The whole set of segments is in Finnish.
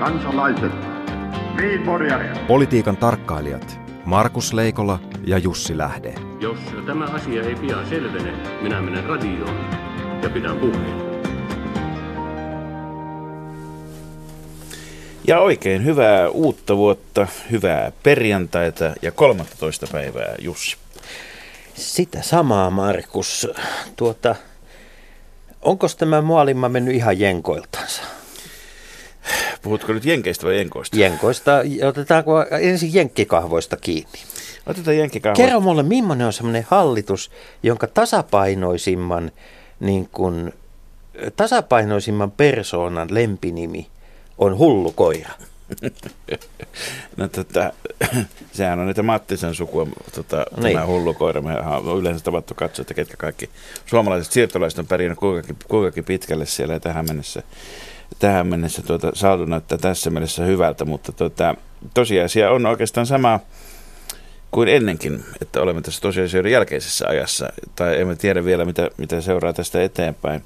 kansalaiset. Niin, Politiikan tarkkailijat Markus Leikola ja Jussi Lähde. Jos tämä asia ei pian selvene, minä menen radioon ja pidän puheen. Ja oikein hyvää uutta vuotta, hyvää perjantaita ja 13. päivää, Jussi. Sitä samaa, Markus. Tuota, onko tämä maailma mennyt ihan jenkoiltansa? Puhutko nyt jenkeistä vai jenkoista? Jenkoista. Otetaanko ensin jenkkikahvoista kiinni? Otetaan jenkkikahvoista. Kerro mulle, millainen on semmoinen hallitus, jonka tasapainoisimman, niin kuin, tasapainoisimman persoonan lempinimi on hullu koira? no tota, sehän on niitä Mattisen sukua, tota, niin. tämä hullu koira. Me on yleensä tavattu katsoa, että ketkä kaikki suomalaiset siirtolaiset on pärjännyt kuinkakin, kuinkakin pitkälle siellä ja tähän mennessä tähän mennessä tuota, saatu näyttää tässä mielessä hyvältä, mutta tuota, tosiasia on oikeastaan sama kuin ennenkin, että olemme tässä tosiasioiden jälkeisessä ajassa, tai emme tiedä vielä, mitä, mitä seuraa tästä eteenpäin.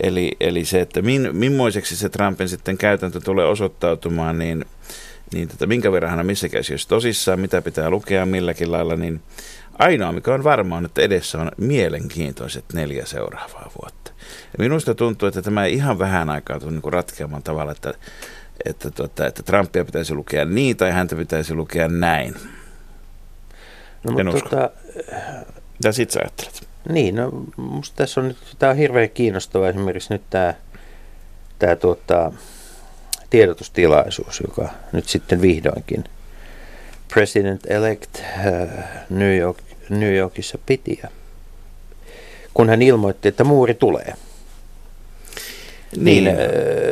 Eli, eli se, että min, millaiseksi se Trumpin sitten käytäntö tulee osoittautumaan, niin, niin tota, minkä verran hän on missäkin asioissa tosissaan, mitä pitää lukea milläkin lailla, niin ainoa mikä on varma on, että edessä on mielenkiintoiset neljä seuraavaa vuotta. Ja minusta tuntuu, että tämä ei ihan vähän aikaa tule niin ratkeamaan tavalla, että, että, tuota, että Trumpia pitäisi lukea niin tai häntä pitäisi lukea näin. No, en mutta usko. Tota, Mitä sit sä ajattelet? Niin, no musta tässä on nyt, tämä on hirveän kiinnostava esimerkiksi nyt tämä, tämä tuota, tiedotustilaisuus, joka nyt sitten vihdoinkin president-elect uh, New, York, New Yorkissa piti. kun hän ilmoitti, että muuri tulee – niin, niin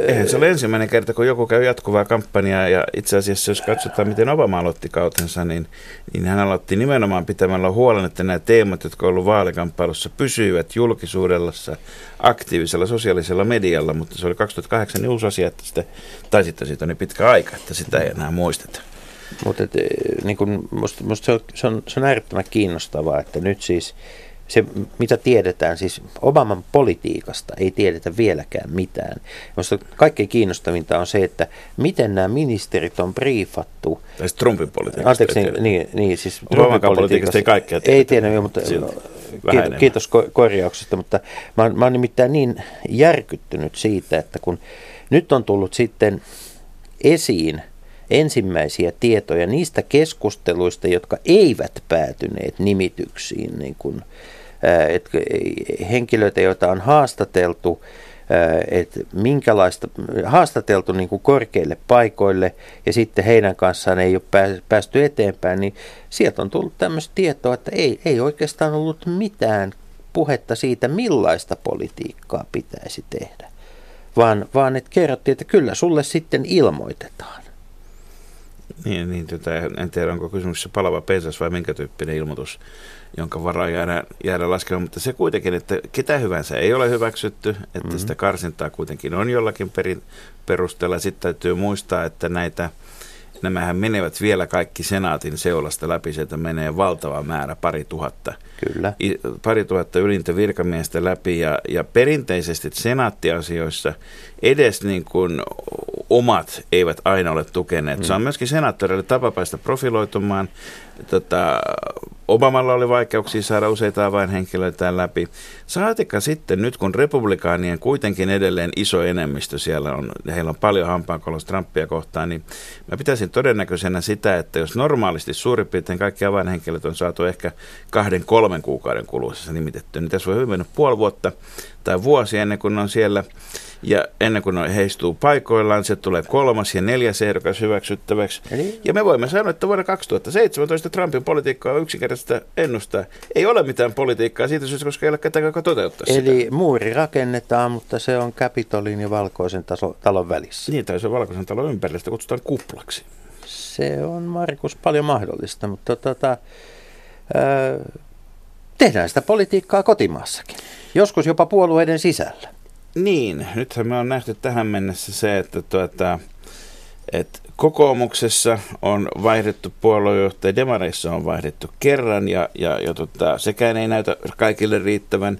eihän se ole ensimmäinen kerta, kun joku käy jatkuvaa kampanjaa ja itse asiassa jos katsotaan, miten Obama aloitti kautensa, niin, niin hän aloitti nimenomaan pitämällä huolen, että nämä teemat, jotka ovat olleet vaalikamppailussa, pysyivät julkisuudessa aktiivisella sosiaalisella medialla, mutta se oli 2008 niin uusi asia, että sitä, tai sitten siitä on niin pitkä aika, että sitä ei enää muisteta. Mutta niin musta, musta se, on, se, on, se on äärettömän kiinnostavaa, että nyt siis se, mitä tiedetään, siis Obaman politiikasta ei tiedetä vieläkään mitään. Minusta kaikkein kiinnostavinta on se, että miten nämä ministerit on briefattu. Tai siis Trumpin politiikasta Anteeksi, ei niin, niin, siis Trumpin politiikasta ei kaikkea tiedä. Ei tiedä, mutta kiitos, kiitos korjauksesta, mutta mä, mä olen nimittäin niin järkyttynyt siitä, että kun nyt on tullut sitten esiin – ensimmäisiä tietoja niistä keskusteluista, jotka eivät päätyneet nimityksiin, niin kuin, että henkilöitä, joita on haastateltu, että minkälaista, haastateltu niin kuin korkeille paikoille ja sitten heidän kanssaan ei ole päästy eteenpäin, niin sieltä on tullut tämmöistä tietoa, että ei, ei oikeastaan ollut mitään puhetta siitä, millaista politiikkaa pitäisi tehdä, vaan, vaan että kerrottiin, että kyllä sulle sitten ilmoitetaan. Niin, niin tota, en tiedä, onko kysymyksessä palava pesas vai minkä tyyppinen ilmoitus, jonka varaa jäädä, jäädä laskemaan. Mutta se kuitenkin, että ketä hyvänsä ei ole hyväksytty, että mm-hmm. sitä karsintaa kuitenkin on jollakin perin, perusteella. Sitten täytyy muistaa, että näitä – nämähän menevät vielä kaikki senaatin seulasta läpi, sieltä menee valtava määrä, pari tuhatta. Kyllä. Pari tuhatta ylintä virkamiestä läpi ja, ja perinteisesti senaattiasioissa edes niin kuin omat eivät aina ole tukeneet. Mm. Se on myöskin senaattoreille tapa päästä profiloitumaan. Tota, Obamalla oli vaikeuksia saada useita avainhenkilöitä läpi. Saatika sitten nyt, kun republikaanien kuitenkin edelleen iso enemmistö siellä on, ja heillä on paljon hampaankolos Trumpia kohtaan, niin mä pitäisin todennäköisenä sitä, että jos normaalisti suurin piirtein kaikki avainhenkilöt on saatu ehkä kahden, kolmen kuukauden kuluessa nimitetty, niin tässä voi hyvin mennä puoli vuotta tai vuosi ennen kuin on siellä ja ennen kuin ne heistuu paikoillaan, se tulee kolmas ja neljäs ehdokas hyväksyttäväksi. Eli? Ja me voimme sanoa, että vuonna 2017 Trumpin politiikkaa on yksinkertaisesti ennustaa. Ei ole mitään politiikkaa siitä syystä, koska ei ole ketään, joka toteuttaa Eli sitä. muuri rakennetaan, mutta se on Kapitolin ja Valkoisen taso, talon välissä. Niin, tai se on Valkoisen talon ympärillä, sitä kutsutaan kuplaksi. Se on, Markus, paljon mahdollista, mutta tota, ää, tehdään sitä politiikkaa kotimaassakin. Joskus jopa puolueiden sisällä. Niin, nythän me on nähty tähän mennessä se, että, tuota, että kokoomuksessa on vaihdettu puoluejohtaja, demareissa on vaihdettu kerran ja, ja, ja tota, sekään ei näytä kaikille riittävän.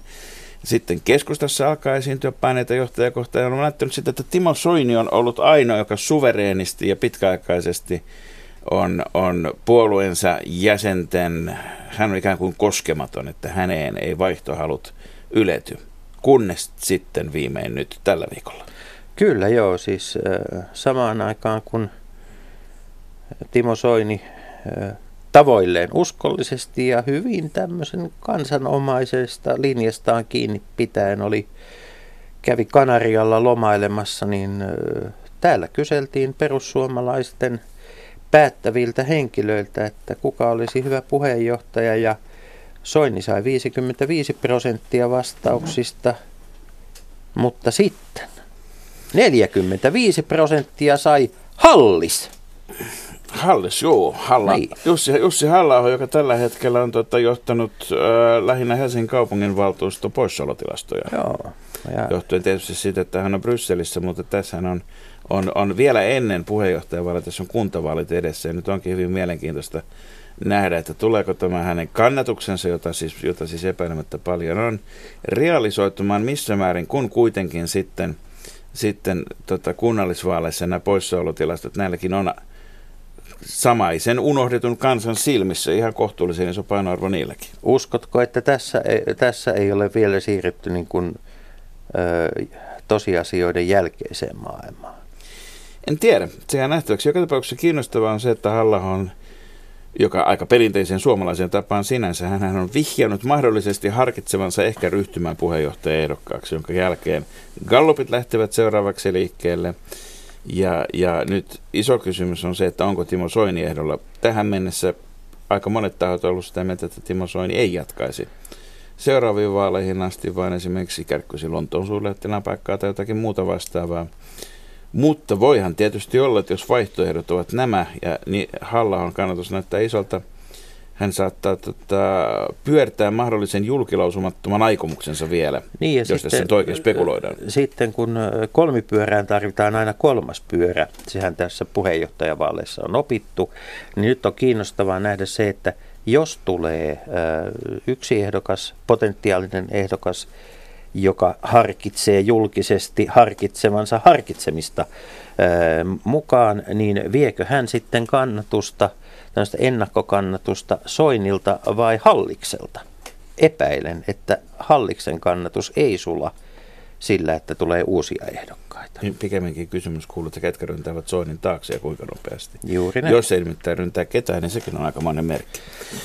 sitten keskustassa alkaa esiintyä paineita johtajakohtaan. Ja on näyttänyt sitten, että Timo Soini on ollut ainoa, joka suvereenisti ja pitkäaikaisesti on, on puolueensa jäsenten, hän on ikään kuin koskematon, että häneen ei vaihtohalut ylety, kunnes sitten viimein nyt tällä viikolla. Kyllä joo, siis samaan aikaan kun Timo Soini tavoilleen uskollisesti ja hyvin tämmöisen kansanomaisesta linjastaan kiinni pitäen oli, kävi Kanarialla lomailemassa, niin täällä kyseltiin perussuomalaisten päättäviltä henkilöiltä, että kuka olisi hyvä puheenjohtaja ja Soini sai 55 prosenttia vastauksista, mutta sitten 45 prosenttia sai Hallis. Hallis, joo. Halla. Niin. Jussi, Jussi halla joka tällä hetkellä on tuota, johtanut äh, lähinnä Helsingin kaupungin valtuusto poissaolotilastoja. Joo. Ja... Johtuen tietysti siitä, että hän on Brysselissä, mutta tässä on, on, on vielä ennen puheenjohtajavaalit, tässä on kuntavaalit edessä. Ja nyt onkin hyvin mielenkiintoista nähdä, että tuleeko tämä hänen kannatuksensa, jota siis, jota siis epäilemättä paljon on, realisoitumaan missä määrin, kun kuitenkin sitten, sitten tota, kunnallisvaaleissa nämä poissaolotilastot, näilläkin on samaisen unohdetun kansan silmissä ihan kohtuullisen iso painoarvo niilläkin. Uskotko, että tässä ei, tässä ei ole vielä siirrytty niin kuin, ö, tosiasioiden jälkeiseen maailmaan? En tiedä. Sehän nähtäväksi. Joka tapauksessa kiinnostavaa on se, että halla on joka aika perinteisen suomalaisen tapaan sinänsä, hän on vihjannut mahdollisesti harkitsevansa ehkä ryhtymään puheenjohtajaehdokkaaksi, jonka jälkeen gallopit lähtevät seuraavaksi liikkeelle. Ja, ja nyt iso kysymys on se, että onko Timo Soini ehdolla. Tähän mennessä aika monet tahot ovat olleet sitä mieltä, että Timo Soini ei jatkaisi seuraaviin vaaleihin asti, vaan esimerkiksi kärkkyisi Lontoon suurlähettilään paikkaa tai jotakin muuta vastaavaa. Mutta voihan tietysti olla, että jos vaihtoehdot ovat nämä, ja niin halla kannatus näyttää isolta, hän saattaa tota, pyörtää mahdollisen julkilausumattoman aikomuksensa vielä, niin ja jos sitten, tässä nyt oikein spekuloidaan. Sitten kun kolmipyörään tarvitaan aina kolmas pyörä, sehän tässä puheenjohtajavaaleissa on opittu, niin nyt on kiinnostavaa nähdä se, että jos tulee yksi ehdokas, potentiaalinen ehdokas, joka harkitsee julkisesti harkitsevansa harkitsemista mukaan, niin viekö hän sitten kannatusta, tällaista ennakkokannatusta Soinilta vai Hallikselta? Epäilen, että Halliksen kannatus ei sula sillä, että tulee uusia ehdokkaita. Niin pikemminkin kysymys kuuluu, että ketkä ryntäävät Soinin taakse ja kuinka nopeasti. Juuri näin. Jos ei nimittäin ryntää ketään, niin sekin on aikamoinen merkki.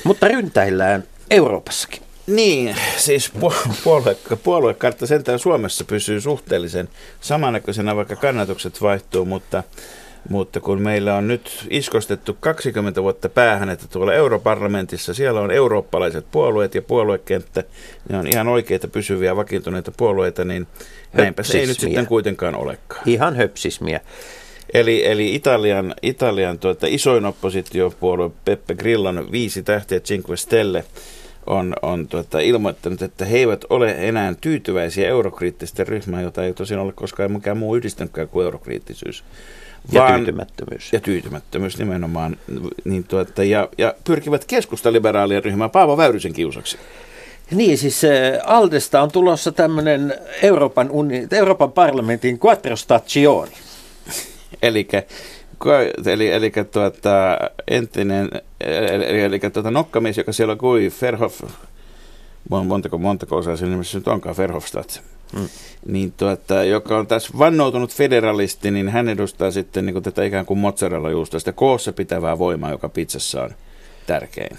Mutta ryntäillään Euroopassakin. Niin, siis puolue, puoluekartta sentään Suomessa pysyy suhteellisen samannäköisenä, vaikka kannatukset vaihtuu, mutta, mutta kun meillä on nyt iskostettu 20 vuotta päähän, että tuolla europarlamentissa siellä on eurooppalaiset puolueet ja puoluekenttä, ne on ihan oikeita pysyviä vakiintuneita puolueita, niin näinpä se ei nyt sitten kuitenkaan olekaan. Ihan höpsismiä. Eli, eli Italian, Italian tuota, isoin oppositiopuolue Peppe Grillon viisi tähtiä Cinque Stelle – on, on tuota, ilmoittanut, että he eivät ole enää tyytyväisiä eurokriittisten ryhmään, jota ei tosiaan ole koskaan mikään muu yhdistänytkään kuin eurokriittisyys. Vaan, ja tyytymättömyys. Ja tyytymättömyys nimenomaan. Niin tuota, ja, ja pyrkivät keskustaliberaalien ryhmään Paavo Väyrysen kiusaksi. Niin, siis äh, Aldesta on tulossa tämmöinen Euroopan, uni, Euroopan parlamentin quattro stagioni. Eli eli, eli tuota, entinen, eli, eli tuota, nokkamies, joka siellä kuin Verhof, montako, montako osaa sen nimessä nyt onkaan, Verhofstadt, hmm. niin tuota, joka on tässä vannoutunut federalisti, niin hän edustaa sitten niin kuin tätä ikään kuin mozzarella-juustoa, sitä koossa pitävää voimaa, joka pizzassa on tärkein.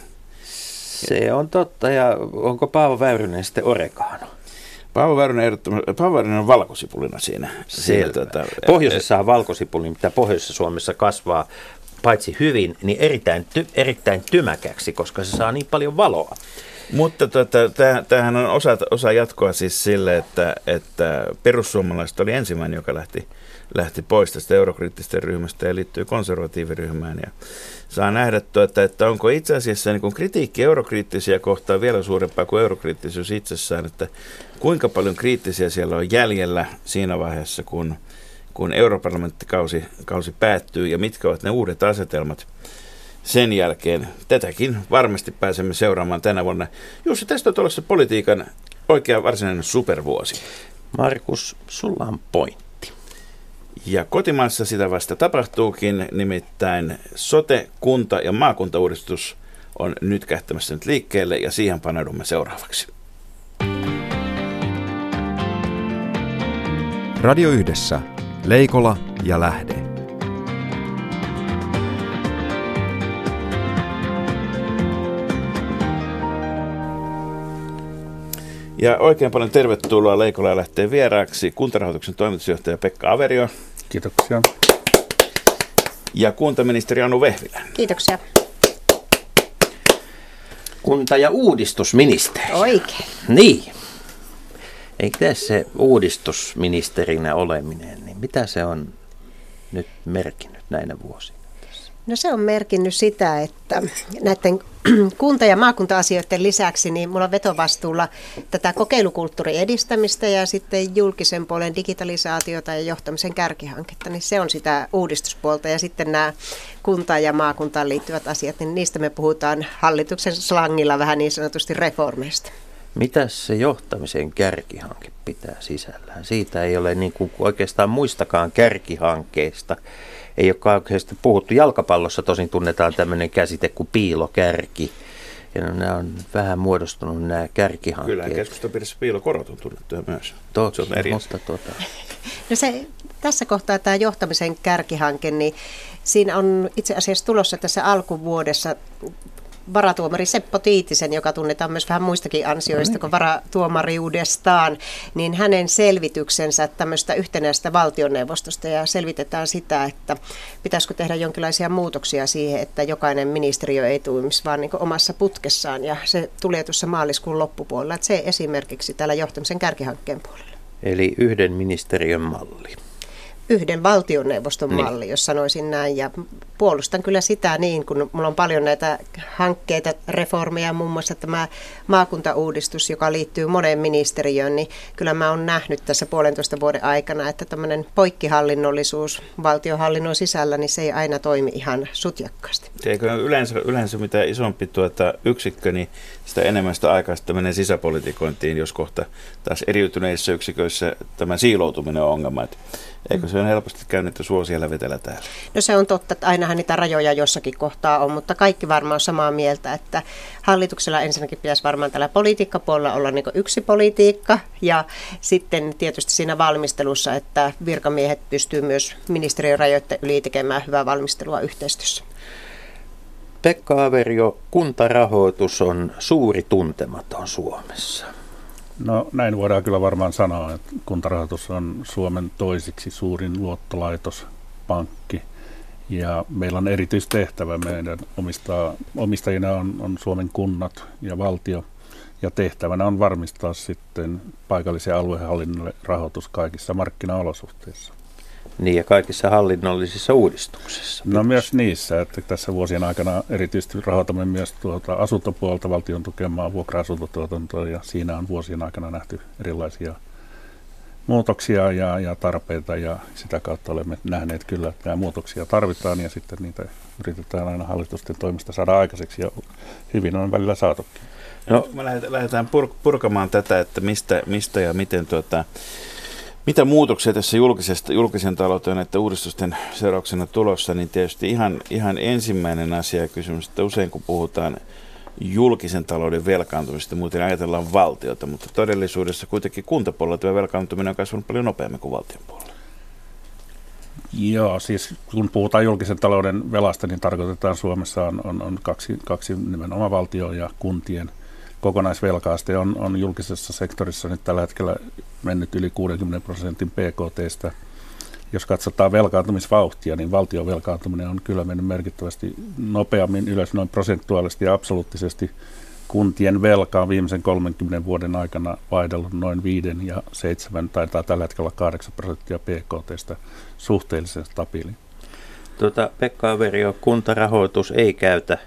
Se on totta, ja onko Paavo Väyrynen sitten oregano? Paavo Väyrynen, Paavo Väyrynen on valkosipulina siinä. siinä tuota, Pohjoisessa on valkosipuli, mitä Pohjoisessa Suomessa kasvaa paitsi hyvin, niin erittäin, ty, erittäin tymäkäksi, koska se saa niin paljon valoa. Mutta tuota, tämähän on osa, osa jatkoa siis sille, että, että perussuomalaiset oli ensimmäinen, joka lähti, lähti pois tästä eurokriittisten ryhmästä ja liittyy konservatiiviryhmään. Ja saa nähdä, tuota, että onko itse asiassa niin kuin kritiikki eurokriittisiä kohtaan vielä suurempaa kuin eurokriittisyys itsessään, että kuinka paljon kriittisiä siellä on jäljellä siinä vaiheessa, kun, kun europarlamenttikausi kausi päättyy ja mitkä ovat ne uudet asetelmat sen jälkeen. Tätäkin varmasti pääsemme seuraamaan tänä vuonna. Jussi, tästä on tuollaista politiikan oikea varsinainen supervuosi. Markus, sulla on pointti. Ja kotimaassa sitä vasta tapahtuukin, nimittäin sote, kunta ja maakuntauudistus on nyt kähtämässä nyt liikkeelle ja siihen paneudumme seuraavaksi. Radio Yhdessä. Leikola ja Lähde. Ja oikein paljon tervetuloa Leikola ja Lähteen vieraaksi kuntarahoituksen toimitusjohtaja Pekka Averio. Kiitoksia. Ja kuntaministeri Anu Vehviläinen. Kiitoksia. Kunta- ja uudistusministeri. Oikein. Niin. Eikö se uudistusministerinä oleminen, niin mitä se on nyt merkinnyt näinä vuosina? No se on merkinnyt sitä, että näiden kunta- ja maakunta-asioiden lisäksi niin mulla on vetovastuulla tätä kokeilukulttuurin edistämistä ja sitten julkisen puolen digitalisaatiota ja johtamisen kärkihanketta, niin se on sitä uudistuspuolta ja sitten nämä kunta- ja maakuntaan liittyvät asiat, niin niistä me puhutaan hallituksen slangilla vähän niin sanotusti reformeista. Mitä se johtamisen kärkihanke pitää sisällään? Siitä ei ole niin kuin oikeastaan muistakaan kärkihankkeista. Ei ole oikeasti puhuttu. Jalkapallossa tosin tunnetaan tämmöinen käsite kuin piilokärki. Ja no, nämä on vähän muodostunut nämä kärkihankkeet. Kyllä, keskustapiirissä piilokorot on tunnettuja myös. Toki, se on eri mutta tuota... no se, tässä kohtaa tämä johtamisen kärkihanke, niin siinä on itse asiassa tulossa tässä alkuvuodessa varatuomari Seppo Tiitisen, joka tunnetaan myös vähän muistakin ansioista kuin varatuomariudestaan, niin hänen selvityksensä tämmöistä yhtenäistä valtioneuvostosta ja selvitetään sitä, että pitäisikö tehdä jonkinlaisia muutoksia siihen, että jokainen ministeriö ei tuimisi vaan niin omassa putkessaan ja se tulee tuossa maaliskuun loppupuolella, että se esimerkiksi täällä johtamisen kärkihankkeen puolella. Eli yhden ministeriön malli yhden valtioneuvoston niin. malli, jos sanoisin näin. Ja puolustan kyllä sitä niin, kun mulla on paljon näitä hankkeita, reformeja, muun muassa tämä maakuntauudistus, joka liittyy moneen ministeriöön, niin kyllä mä oon nähnyt tässä puolentoista vuoden aikana, että tämmöinen poikkihallinnollisuus valtiohallinnon sisällä, niin se ei aina toimi ihan sutjakkaasti. Eikö yleensä, yleensä mitä isompi tuota yksikkö, niin sitä enemmän sitä aikaa sitten menee sisäpolitikointiin, jos kohta taas eriytyneissä yksiköissä tämä siiloutuminen on ongelma. Että Eikö se on helposti käynyt, että suo siellä vetellä täällä? No se on totta, että ainahan niitä rajoja jossakin kohtaa on, mutta kaikki varmaan on samaa mieltä, että hallituksella ensinnäkin pitäisi varmaan tällä politiikkapuolella olla niin yksi politiikka ja sitten tietysti siinä valmistelussa, että virkamiehet pystyy myös ministeriön rajoitteen yli tekemään hyvää valmistelua yhteistyössä. Pekka Averio, kuntarahoitus on suuri tuntematon Suomessa. No näin voidaan kyllä varmaan sanoa, että kuntarahoitus on Suomen toisiksi suurin luottolaitos, pankki. Ja meillä on erityistehtävä. Meidän omistaa, omistajina on, on Suomen kunnat ja valtio. Ja tehtävänä on varmistaa sitten paikallisen aluehallinnolle rahoitus kaikissa markkinaolosuhteissa. Niin ja kaikissa hallinnollisissa uudistuksissa. No myös niissä, että tässä vuosien aikana erityisesti rahoitamme myös tuota asuntopuolta valtion tukemaa vuokra-asuntotuotantoa ja siinä on vuosien aikana nähty erilaisia muutoksia ja, ja tarpeita ja sitä kautta olemme nähneet kyllä, että nämä muutoksia tarvitaan ja sitten niitä yritetään aina hallitusten toimesta saada aikaiseksi ja hyvin on välillä saatukin. No, me lähdetään purkamaan tätä, että mistä, mistä ja miten tuota, mitä muutoksia tässä julkisesta, julkisen talouteen että uudistusten seurauksena tulossa, niin tietysti ihan, ihan ensimmäinen asia ja kysymys, että usein kun puhutaan julkisen talouden velkaantumista, muuten ajatellaan valtiota, mutta todellisuudessa kuitenkin kuntapuolella tuo velkaantuminen on kasvanut paljon nopeammin kuin valtion puolella. Joo, siis kun puhutaan julkisen talouden velasta, niin tarkoitetaan Suomessa on, on, on kaksi, kaksi nimenomaan valtio ja kuntien – kokonaisvelkaaste on, on julkisessa sektorissa nyt tällä hetkellä mennyt yli 60 prosentin PKTstä. Jos katsotaan velkaantumisvauhtia, niin valtion velkaantuminen on kyllä mennyt merkittävästi nopeammin ylös noin prosentuaalisesti ja absoluuttisesti. Kuntien velka on viimeisen 30 vuoden aikana vaihdellut noin 5 ja 7, tai tällä hetkellä 8 prosenttia PKTstä suhteellisen stabiili. Tuota, Pekka Averio, kuntarahoitus ei käytä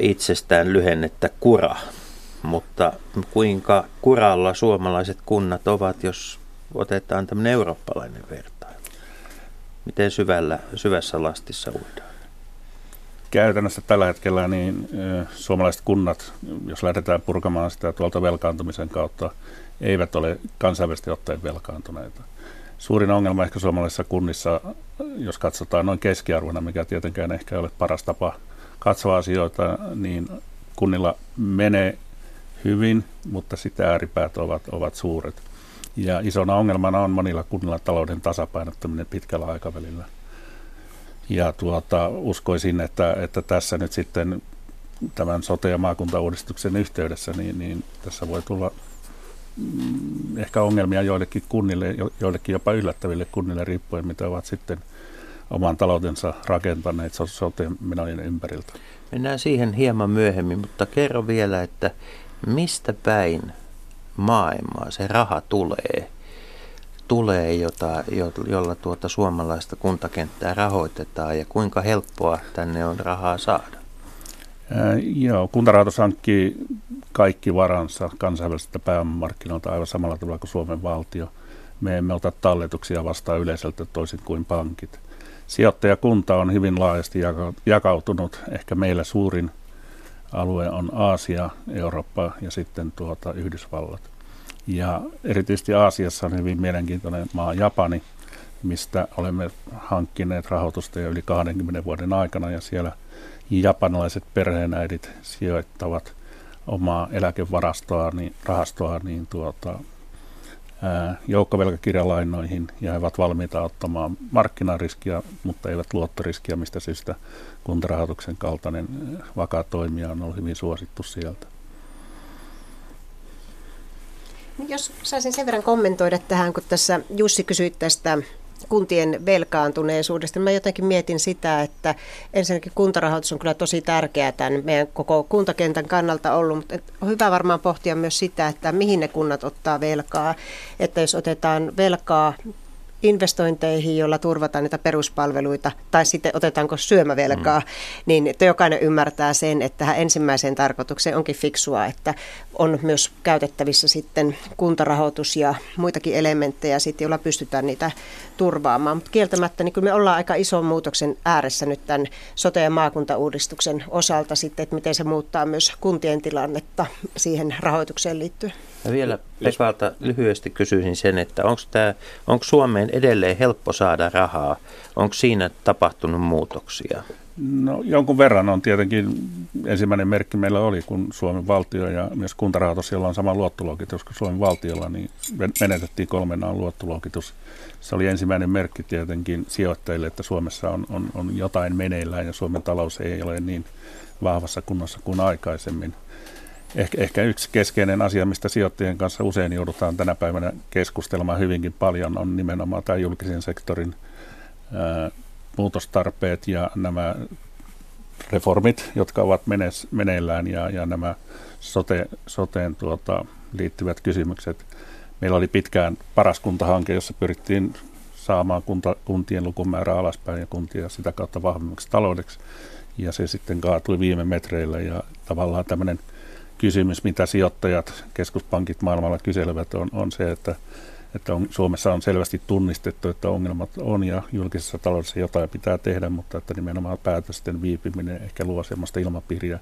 itsestään lyhennettä kura. Mutta kuinka kuralla suomalaiset kunnat ovat, jos otetaan tämmöinen eurooppalainen vertailu? Miten syvällä, syvässä lastissa uidaan? käytännössä tällä hetkellä niin suomalaiset kunnat, jos lähdetään purkamaan sitä tuolta velkaantumisen kautta, eivät ole kansainvälisesti ottaen velkaantuneita. Suurin ongelma ehkä suomalaisissa kunnissa, jos katsotaan noin keskiarvona, mikä tietenkään ehkä ole paras tapa katsoa asioita, niin kunnilla menee hyvin, mutta sitä ääripäät ovat, ovat suuret. Ja isona ongelmana on monilla kunnilla talouden tasapainottaminen pitkällä aikavälillä. Ja tuota, uskoisin, että, että tässä nyt sitten tämän sote- ja maakuntauudistuksen yhteydessä, niin, niin tässä voi tulla mm, ehkä ongelmia joillekin kunnille, joillekin jopa yllättäville kunnille riippuen, mitä ovat sitten oman taloutensa rakentaneet sote-menojen ympäriltä. Mennään siihen hieman myöhemmin, mutta kerro vielä, että mistä päin maailmaa se raha tulee, tulee jota, jo, jolla tuota suomalaista kuntakenttää rahoitetaan ja kuinka helppoa tänne on rahaa saada? Ää, joo, kuntarahoitus hankkii kaikki varansa kansainvälisiltä pääomamarkkinoilta aivan samalla tavalla kuin Suomen valtio. Me emme ota talletuksia vastaan yleiseltä toisin kuin pankit. Sijoittajakunta on hyvin laajasti jakautunut. Ehkä meillä suurin alue on Aasia, Eurooppa ja sitten tuota Yhdysvallat. Ja erityisesti Aasiassa on hyvin mielenkiintoinen maa Japani, mistä olemme hankkineet rahoitusta jo yli 20 vuoden aikana ja siellä japanilaiset perheenäidit sijoittavat omaa eläkevarastoa, niin, rahastoa niin tuota, joukkovelkakirjalainoihin ja he ovat valmiita ottamaan markkinariskiä, mutta eivät luottoriskiä, mistä syystä kuntarahoituksen kaltainen vakaa toimija on ollut hyvin suosittu sieltä. Jos saisin sen verran kommentoida tähän, kun tässä Jussi kysyi tästä kuntien velkaantuneisuudesta. Mä jotenkin mietin sitä, että ensinnäkin kuntarahoitus on kyllä tosi tärkeää tämän meidän koko kuntakentän kannalta ollut, mutta on hyvä varmaan pohtia myös sitä, että mihin ne kunnat ottaa velkaa. Että jos otetaan velkaa investointeihin, joilla turvataan niitä peruspalveluita, tai sitten otetaanko syömävelkaa, mm. niin että jokainen ymmärtää sen, että tähän ensimmäiseen tarkoitukseen onkin fiksua, että on myös käytettävissä sitten kuntarahoitus ja muitakin elementtejä, sitten, joilla pystytään niitä turvaamaan. Mutta kieltämättä niin kyllä me ollaan aika ison muutoksen ääressä nyt tämän sote- ja maakuntauudistuksen osalta sitten, että miten se muuttaa myös kuntien tilannetta siihen rahoitukseen liittyen. Ja vielä Pekalta lyhyesti kysyisin sen, että onko, tämä, onko Suomeen edelleen helppo saada rahaa? Onko siinä tapahtunut muutoksia? No jonkun verran on tietenkin, ensimmäinen merkki meillä oli, kun Suomen valtio ja myös kuntarahoitus, jolla on sama luottoluokitus kuin Suomen valtiolla, niin menetettiin kolmenaan luottoluokitus. Se oli ensimmäinen merkki tietenkin sijoittajille, että Suomessa on, on, on jotain meneillään ja Suomen talous ei ole niin vahvassa kunnossa kuin aikaisemmin. Ehkä, ehkä yksi keskeinen asia, mistä sijoittajien kanssa usein joudutaan tänä päivänä keskustelemaan hyvinkin paljon, on nimenomaan tämä julkisen sektorin ää, muutostarpeet ja nämä reformit, jotka ovat menes, meneillään ja, ja nämä sote, soteen tuota, liittyvät kysymykset. Meillä oli pitkään paras kuntahanke, jossa pyrittiin saamaan kunta, kuntien lukumäärä alaspäin ja kuntia sitä kautta vahvemmaksi taloudeksi. Ja se sitten kaatui viime metreillä ja tavallaan tämmöinen – kysymys, mitä sijoittajat, keskuspankit maailmalla kyselevät, on, on se, että, että on, Suomessa on selvästi tunnistettu, että ongelmat on ja julkisessa taloudessa jotain pitää tehdä, mutta että nimenomaan päätösten viipyminen ehkä luo sellaista ilmapiiriä,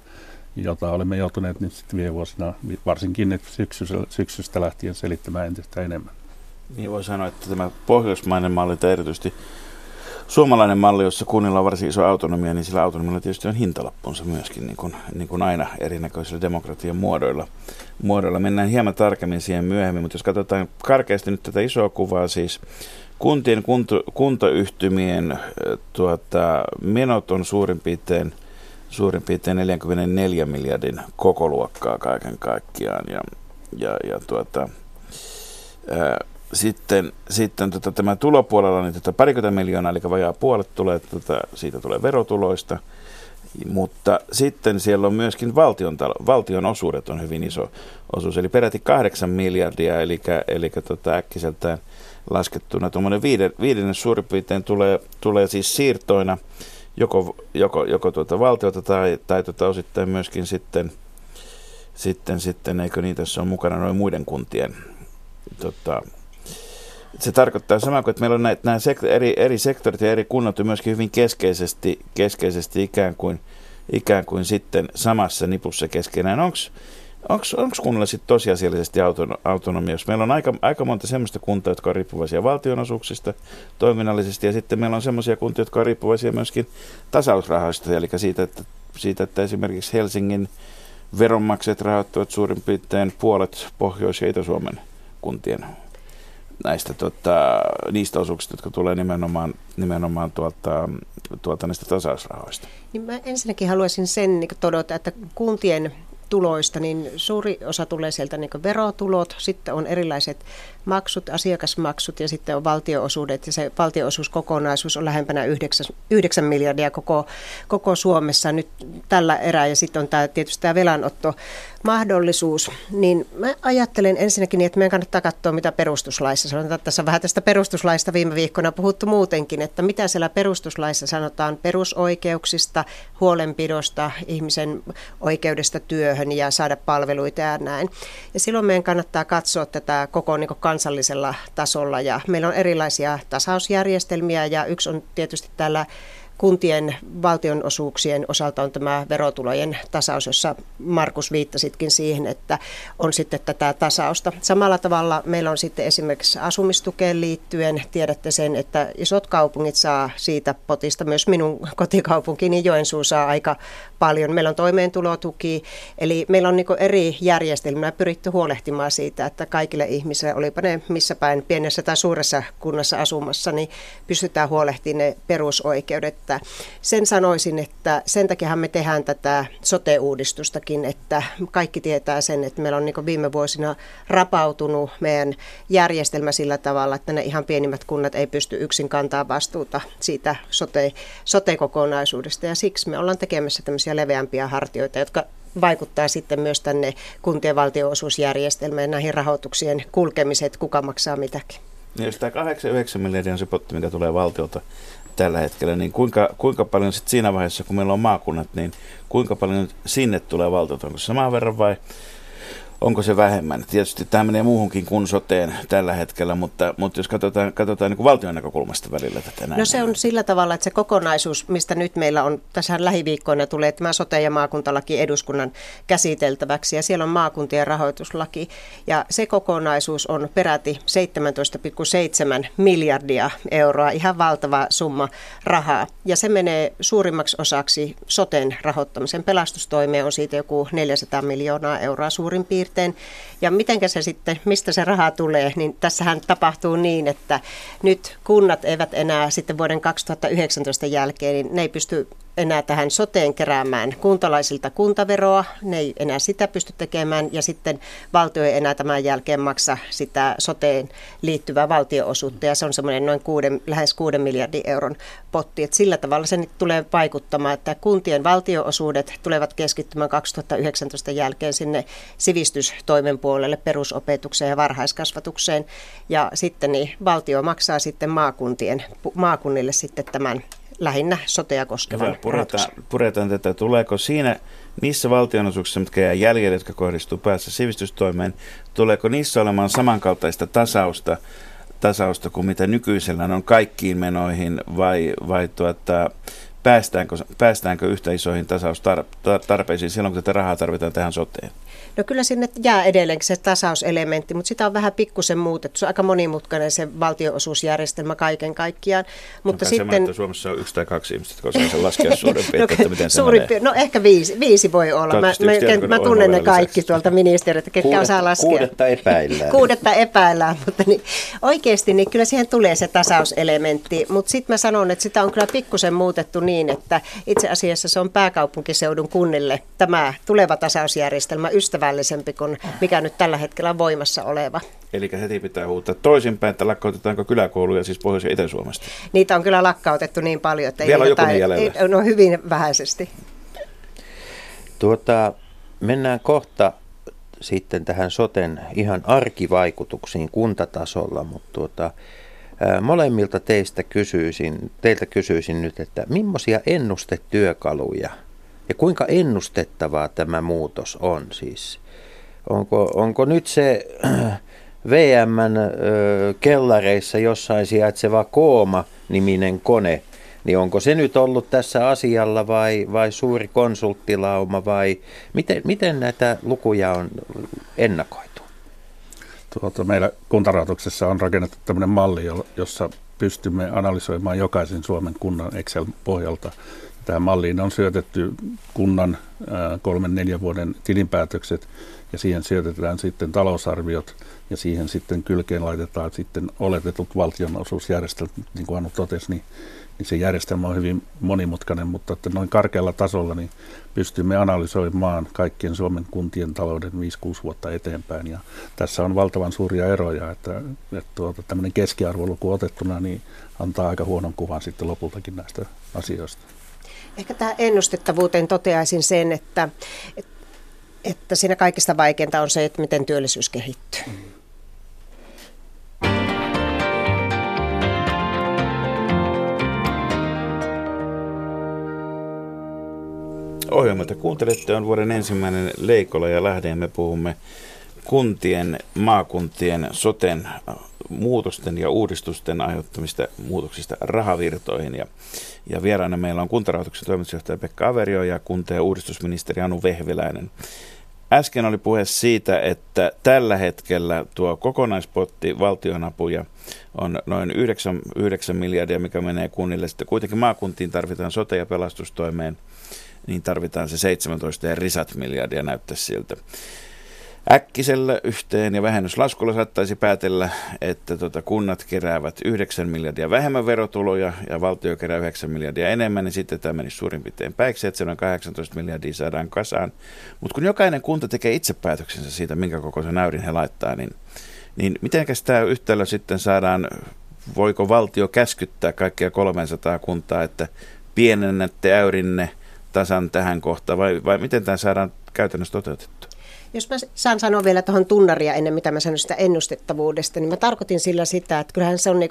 jota olemme joutuneet nyt sitten viime vuosina, varsinkin nyt syksystä, syksystä lähtien selittämään entistä enemmän. Niin voi sanoa, että tämä pohjoismainen malli, erityisesti suomalainen malli, jossa kunnilla on varsin iso autonomia, niin sillä autonomialla tietysti on hintalappunsa myöskin, niin kuin, niin kuin aina erinäköisillä demokratian muodoilla. muodoilla. Mennään hieman tarkemmin siihen myöhemmin, mutta jos katsotaan karkeasti nyt tätä isoa kuvaa, siis kuntien kunto, kuntoyhtymien tuota, menot on suurin piirtein, suurin piirtein 44 miljardin kokoluokkaa kaiken kaikkiaan. Ja, ja, ja tuota, ää, sitten, sitten tota, tämä tulopuolella niin tota parikymmentä miljoonaa, eli vajaa puolet tulee, tota, siitä tulee verotuloista. Mutta sitten siellä on myöskin valtion, valtion osuudet on hyvin iso osuus, eli peräti kahdeksan miljardia, eli, eli tota, äkkiseltään laskettuna tuommoinen viiden, viidennes suurin piirtein tulee, tulee siis siirtoina joko, joko, joko tuota valtiota tai, tai tuota osittain myöskin sitten, sitten, sitten, eikö niin, tässä on mukana noin muiden kuntien tota, se tarkoittaa samaa kuin, että meillä on näitä, nämä sekt- eri, eri sektorit ja eri kunnat on myöskin hyvin keskeisesti, keskeisesti ikään, kuin, ikään kuin sitten samassa nipussa keskenään. Onko kunnalla sitten tosiasiallisesti autono, autonomia? Jos meillä on aika, aika monta sellaista kuntaa, jotka on riippuvaisia valtionosuuksista toiminnallisesti, ja sitten meillä on sellaisia kuntia, jotka on riippuvaisia myöskin tasausrahoista, eli siitä, että, siitä, että esimerkiksi Helsingin veronmaksajat rahoittavat suurin piirtein puolet Pohjois- ja Itä-Suomen kuntien näistä tota, niistä osuuksista, jotka tulee nimenomaan, nimenomaan tuolta, tuolta näistä tasausrahoista. Niin mä ensinnäkin haluaisin sen niin todeta, että kuntien tuloista, niin suuri osa tulee sieltä niin verotulot, sitten on erilaiset maksut, asiakasmaksut ja sitten on valtioosuudet ja se valtioosuuskokonaisuus on lähempänä 9, 9 miljardia koko, koko Suomessa nyt tällä erää ja sitten on tämä, tietysti tämä velanotto mahdollisuus, niin mä ajattelen ensinnäkin niin, että meidän kannattaa katsoa, mitä perustuslaissa sanotaan. Tässä on vähän tästä perustuslaista viime viikkoina puhuttu muutenkin, että mitä siellä perustuslaissa sanotaan perusoikeuksista, huolenpidosta, ihmisen oikeudesta työhön ja saada palveluita ja näin. Ja silloin meidän kannattaa katsoa tätä koko niin kansallisella tasolla ja meillä on erilaisia tasausjärjestelmiä ja yksi on tietysti täällä kuntien valtionosuuksien osalta on tämä verotulojen tasaus, jossa Markus viittasitkin siihen, että on sitten tätä tasausta. Samalla tavalla meillä on sitten esimerkiksi asumistukeen liittyen, tiedätte sen, että isot kaupungit saa siitä potista, myös minun kotikaupunkini Joensuu saa aika paljon. Meillä on toimeentulotuki, eli meillä on niin eri järjestelmiä pyritty huolehtimaan siitä, että kaikille ihmisille, olipa ne missä päin pienessä tai suuressa kunnassa asumassa, niin pystytään huolehtimaan ne perusoikeudet että sen sanoisin, että sen takia me tehdään tätä sote-uudistustakin, että kaikki tietää sen, että meillä on niin viime vuosina rapautunut meidän järjestelmä sillä tavalla, että ne ihan pienimmät kunnat ei pysty yksin kantaa vastuuta siitä sote, sote-kokonaisuudesta ja siksi me ollaan tekemässä tämmöisiä leveämpiä hartioita, jotka vaikuttaa sitten myös tänne kuntien valtionosuusjärjestelmään näihin rahoituksien kulkemiset, kuka maksaa mitäkin. Niin jos tämä 8-9 miljardia on se potti, mikä tulee valtiolta tällä hetkellä, niin kuinka, kuinka paljon sitten siinä vaiheessa, kun meillä on maakunnat, niin kuinka paljon sinne tulee valtiota? Onko saman verran vai onko se vähemmän? Tietysti tämä menee muuhunkin kuin soteen tällä hetkellä, mutta, mutta jos katsotaan, katsotaan niin valtion näkökulmasta välillä tätä näin. No se on sillä tavalla, että se kokonaisuus, mistä nyt meillä on, tässä lähiviikkoina tulee tämä sote- ja maakuntalaki eduskunnan käsiteltäväksi ja siellä on maakuntien rahoituslaki ja se kokonaisuus on peräti 17,7 miljardia euroa, ihan valtava summa rahaa ja se menee suurimmaksi osaksi soten rahoittamisen pelastustoimeen on siitä joku 400 miljoonaa euroa suurin piirtein piirtein. Ja miten se sitten, mistä se raha tulee, niin tässähän tapahtuu niin, että nyt kunnat eivät enää sitten vuoden 2019 jälkeen, niin ne ei pysty enää tähän soteen keräämään kuntalaisilta kuntaveroa, ne ei enää sitä pysty tekemään. Ja sitten valtio ei enää tämän jälkeen maksa sitä soteen liittyvää valtioosuutta ja se on semmoinen noin kuuden, lähes 6 miljardin euron potti. Et sillä tavalla se nyt tulee vaikuttamaan, että kuntien valtioosuudet tulevat keskittymään 2019 jälkeen sinne sivistystoimen puolelle, perusopetukseen ja varhaiskasvatukseen. Ja sitten niin valtio maksaa sitten maakuntien, maakunnille sitten tämän lähinnä sotea koskevan puretaan, puretaan tätä. Tuleeko siinä niissä valtionosuuksissa, mitkä jää jäljelle, jotka kohdistuu päässä sivistystoimeen, tuleeko niissä olemaan samankaltaista tasausta, tasausta kuin mitä nykyisellään on kaikkiin menoihin vai, vai tuota, päästäänkö, päästäänkö yhtä isoihin tasaustarpeisiin silloin, kun tätä rahaa tarvitaan tähän soteen? No kyllä sinne jää edelleenkin se tasauselementti, mutta sitä on vähän pikkusen muutettu. Se on aika monimutkainen se valtionosuusjärjestelmä kaiken kaikkiaan. Mutta sitten... Semmoinen, että Suomessa on yksi tai kaksi ihmistä, jotka osaa sen laskea suurin piirtein, no, että miten se suurin menee. No ehkä viisi, viisi voi olla. Mä, mä, mä tunnen ne kaikki tuolta ministeriötä, ketkä Kuudet, osaa laskea. Kuudetta epäillään. Kuudetta epäillään, mutta niin, oikeasti niin kyllä siihen tulee se tasauselementti. Mutta sitten mä sanon, että sitä on kyllä pikkusen muutettu niin, että itse asiassa se on pääkaupunkiseudun kunnille tämä tuleva tasausjärjestelmä ystävä ystävällisempi kuin mikä nyt tällä hetkellä on voimassa oleva. Eli heti pitää huuttaa toisinpäin, että lakkautetaanko kyläkouluja siis Pohjois- ja Itä-Suomesta? Niitä on kyllä lakkautettu niin paljon, että Vielä ei on jotain, joku niin ei, no hyvin vähäisesti. Tuota, mennään kohta sitten tähän soten ihan arkivaikutuksiin kuntatasolla, mutta tuota, molemmilta teistä kysyisin, teiltä kysyisin nyt, että millaisia ennustetyökaluja – ja kuinka ennustettavaa tämä muutos on siis? Onko, onko nyt se VMn ö, kellareissa jossain sijaitseva Kooma-niminen kone, niin onko se nyt ollut tässä asialla vai, vai suuri konsulttilauma vai miten, miten näitä lukuja on ennakoitu? Tuota, meillä kuntarahoituksessa on rakennettu tämmöinen malli, jossa pystymme analysoimaan jokaisen Suomen kunnan Excel-pohjalta. Tähän malliin on syötetty kunnan kolmen neljän vuoden tilinpäätökset ja siihen syötetään sitten talousarviot ja siihen sitten kylkeen laitetaan sitten oletetut valtionosuusjärjestelmät, niin kuin Anu totesi, niin, niin se järjestelmä on hyvin monimutkainen, mutta että noin karkealla tasolla niin pystymme analysoimaan kaikkien Suomen kuntien talouden 5-6 vuotta eteenpäin. Ja tässä on valtavan suuria eroja, että, että tuota, tämmöinen keskiarvoluku otettuna niin antaa aika huonon kuvan sitten lopultakin näistä asioista. Ehkä tähän ennustettavuuteen toteaisin sen, että, että siinä kaikista vaikeinta on se, että miten työllisyys kehittyy. Ohjelma, että kuuntelette, on vuoden ensimmäinen Leikola ja Lähde, me puhumme kuntien, maakuntien, soten muutosten ja uudistusten aiheuttamista muutoksista rahavirtoihin. Ja, ja vieraana meillä on kuntarahoituksen toimitusjohtaja Pekka Averio ja kunta- ja uudistusministeri Anu Vehviläinen. Äsken oli puhe siitä, että tällä hetkellä tuo kokonaispotti valtionapuja on noin 9, 9 miljardia, mikä menee kunnille. Sitten kuitenkin maakuntiin tarvitaan sote- ja pelastustoimeen, niin tarvitaan se 17 ja risat miljardia näyttää siltä. Äkkisellä yhteen ja vähennyslaskulla saattaisi päätellä, että tota kunnat keräävät 9 miljardia vähemmän verotuloja ja valtio kerää 9 miljardia enemmän, niin sitten tämä menisi suurin piirtein päiksi, että se noin 18 miljardia saadaan kasaan. Mutta kun jokainen kunta tekee itse päätöksensä siitä, minkä kokoisen näyrin he laittaa, niin, niin miten tämä yhtälö sitten saadaan, voiko valtio käskyttää kaikkia 300 kuntaa, että pienennätte äyrinne tasan tähän kohtaan, vai, vai miten tämä saadaan käytännössä toteutettua? Jos mä saan sanoa vielä tuohon tunnaria ennen mitä mä sanoin sitä ennustettavuudesta, niin mä tarkoitin sillä sitä, että kyllähän se on niin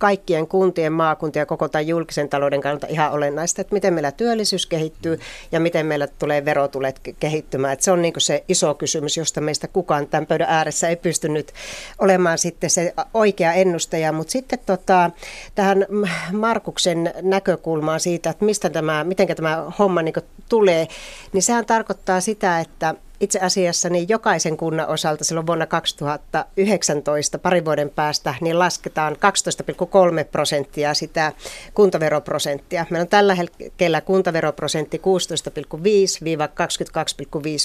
kaikkien kuntien, maakuntien ja koko tämän julkisen talouden kannalta ihan olennaista, että miten meillä työllisyys kehittyy ja miten meillä tulee verotulet kehittymään. Että se on niin se iso kysymys, josta meistä kukaan tämän pöydän ääressä ei pystynyt olemaan sitten se oikea ennustaja. Mutta sitten tota, tähän Markuksen näkökulmaan siitä, että mistä tämä, miten tämä homma niin tulee, niin sehän tarkoittaa sitä, että itse asiassa niin jokaisen kunnan osalta silloin vuonna 2019 parin vuoden päästä niin lasketaan 12,3 prosenttia sitä kuntaveroprosenttia. Meillä on tällä hetkellä kuntaveroprosentti 16,5-22,5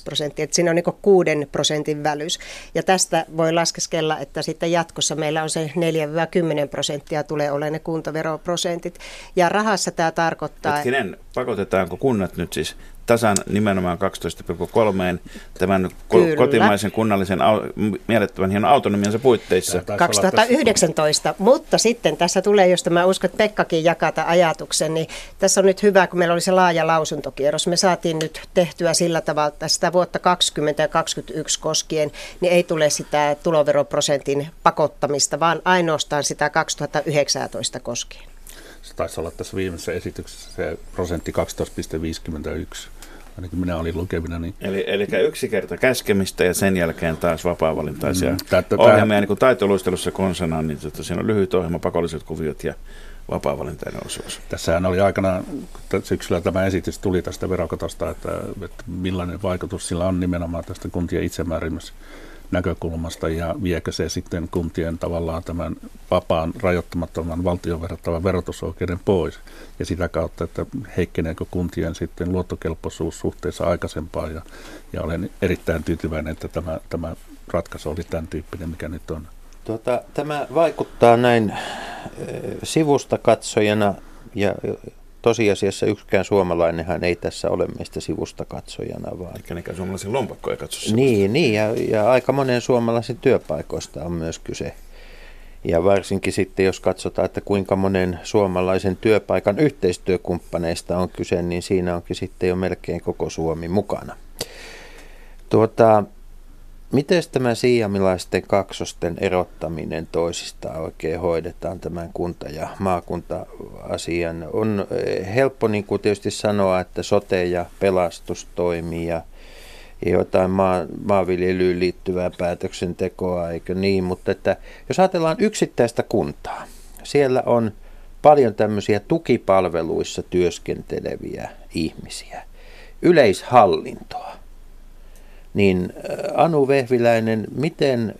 prosenttia, että siinä on niin kuuden prosentin välys. Ja tästä voi laskeskella, että sitten jatkossa meillä on se 4-10 prosenttia tulee olemaan ne kuntaveroprosentit. Ja rahassa tämä tarkoittaa... Hetkinen, pakotetaanko kunnat nyt siis tasan nimenomaan 12,3 tämän Kyllä. kotimaisen kunnallisen au, mielettömän hienon autonomiansa puitteissa. 2019, mutta sitten tässä tulee, jos mä uskon, että Pekkakin jakaa tämän ajatuksen, niin tässä on nyt hyvä, kun meillä oli se laaja lausuntokierros. Me saatiin nyt tehtyä sillä tavalla, että sitä vuotta 20 ja 2021 koskien, niin ei tule sitä tuloveroprosentin pakottamista, vaan ainoastaan sitä 2019 koskien taisi olla tässä viimeisessä esityksessä se prosentti 12,51. Ainakin minä olin lukevina. Niin... Eli, eli yksi kerta käskemistä ja sen jälkeen taas vapaa-valintaisia mm, tätä, ohjelmia, niin kuin taitoluistelussa konsana, niin tota, siinä on lyhyt ohjelma, pakolliset kuviot ja vapaa-valintainen osuus. Tässähän oli aikana, syksyllä tämä esitys tuli tästä verokatosta, että, että millainen vaikutus sillä on nimenomaan tästä kuntien itsemäärimässä näkökulmasta ja viekö se sitten kuntien tavallaan tämän vapaan rajoittamattoman valtion verrattavan verotusoikeuden pois ja sitä kautta, että heikkeneekö kuntien sitten luottokelpoisuus suhteessa aikaisempaan ja, ja olen erittäin tyytyväinen, että tämä, tämä ratkaisu oli tämän tyyppinen, mikä nyt on. Tuota, tämä vaikuttaa näin sivusta katsojana ja tosiasiassa yksikään suomalainenhan ei tässä ole meistä sivusta katsojana. Vaan... Eikä nekään suomalaisen lompakkoja katso sivusta. Niin, niin ja, ja aika monen suomalaisen työpaikoista on myös kyse. Ja varsinkin sitten, jos katsotaan, että kuinka monen suomalaisen työpaikan yhteistyökumppaneista on kyse, niin siinä onkin sitten jo melkein koko Suomi mukana. Tuota, Miten tämä siiyamilaisten kaksosten erottaminen toisistaan oikein hoidetaan tämän kunta- ja maakunta-asian? On eh, helppo niin kuin tietysti sanoa, että sote ja pelastus toimii ja jotain maa, maanviljelyyn liittyvää päätöksentekoa, eikö niin? Mutta että jos ajatellaan yksittäistä kuntaa, siellä on paljon tämmöisiä tukipalveluissa työskenteleviä ihmisiä, yleishallintoa. Niin Anu Vehviläinen, miten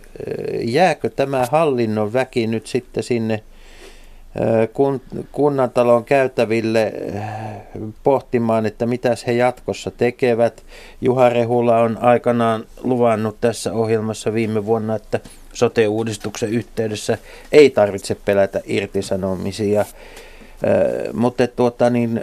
jääkö tämä hallinnon väki nyt sitten sinne – kun, kunnantalon käytäville pohtimaan, että mitäs he jatkossa tekevät. Juha Rehula on aikanaan luvannut tässä ohjelmassa viime vuonna, että sote-uudistuksen yhteydessä ei tarvitse pelätä irtisanomisia. Mutta tuota, niin,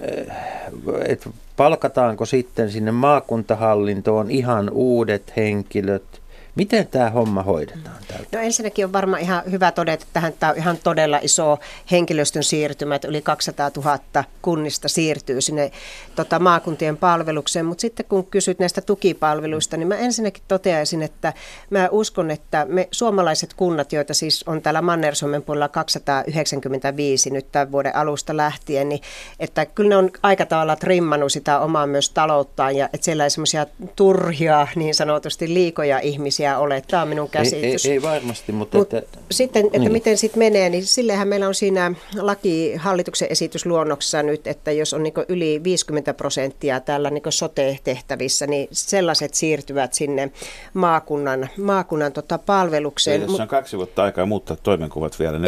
et palkataanko sitten sinne maakuntahallintoon ihan uudet henkilöt – Miten tämä homma hoidetaan? Tältä? No ensinnäkin on varmaan ihan hyvä todeta, että tämä on ihan todella iso henkilöstön siirtymä, että yli 200 000 kunnista siirtyy sinne tota, maakuntien palvelukseen. Mutta sitten kun kysyt näistä tukipalveluista, niin mä ensinnäkin toteaisin, että mä uskon, että me suomalaiset kunnat, joita siis on täällä Manner-Suomen puolella 295 nyt tämän vuoden alusta lähtien, niin että kyllä ne on aika tavalla trimmannut sitä omaa myös talouttaan ja että siellä ei semmoisia turhia niin sanotusti liikoja ihmisiä ihmisiä ole. Tämä on minun käsitys. Ei, ei, ei varmasti, mutta... Mut että, sitten, että niin. miten sitten menee, niin sillehän meillä on siinä laki hallituksen esitysluonnoksessa nyt, että jos on niin yli 50 prosenttia täällä niin sote-tehtävissä, niin sellaiset siirtyvät sinne maakunnan, maakunnan tota palvelukseen. Eli on kaksi vuotta aikaa muuttaa toimenkuvat vielä, 49-51.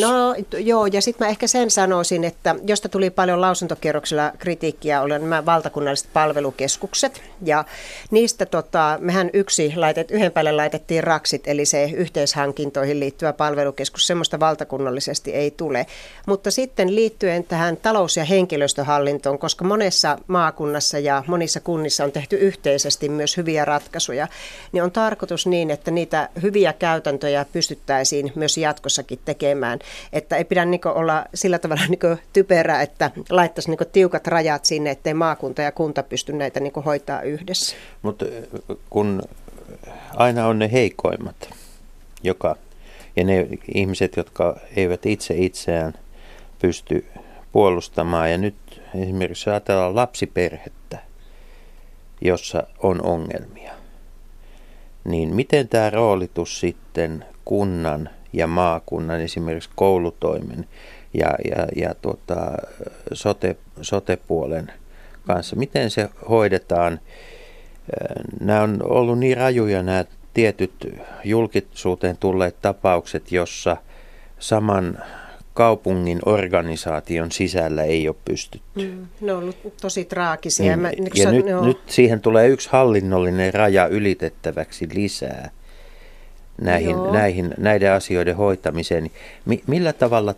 No joo, ja sitten mä ehkä sen sanoisin, että josta tuli paljon lausuntokierroksella kritiikkiä, oli nämä valtakunnalliset palvelukeskukset, ja niistä tota, mehän yksi laitet, yhden päälle laitettiin raksit, eli se yhteishankintoihin liittyvä palvelukeskus, semmoista valtakunnallisesti ei tule. Mutta sitten liittyen tähän talous- ja henkilöstöhallintoon, koska monessa maakunnassa ja monissa kunnissa on tehty yhteisesti myös hyviä ratkaisuja, niin on tarkoitus niin, että niitä hyviä käytäntöjä pystyttäisiin myös jatkossakin tekemään. Että ei pidä niin olla sillä tavalla niin typerä, että laittaisi niin tiukat rajat sinne, ettei maakunta ja kunta pysty näitä niin hoitaa yhdessä. Mutta kun aina on ne heikoimmat, joka, ja ne ihmiset, jotka eivät itse itseään pysty puolustamaan. Ja nyt esimerkiksi ajatellaan lapsiperhettä, jossa on ongelmia. Niin miten tämä roolitus sitten kunnan ja maakunnan, esimerkiksi koulutoimen ja, ja, ja tuota, sote, sotepuolen kanssa, miten se hoidetaan? Nämä on ollut niin rajuja nämä tietyt julkisuuteen tulleet tapaukset, jossa saman kaupungin organisaation sisällä ei ole pystytty. Mm, ne on ollut tosi traagisia. Niin, Mä, niin ja nyt, nyt siihen tulee yksi hallinnollinen raja ylitettäväksi lisää näihin, näihin, näiden asioiden hoitamiseen. Mi, millä tavalla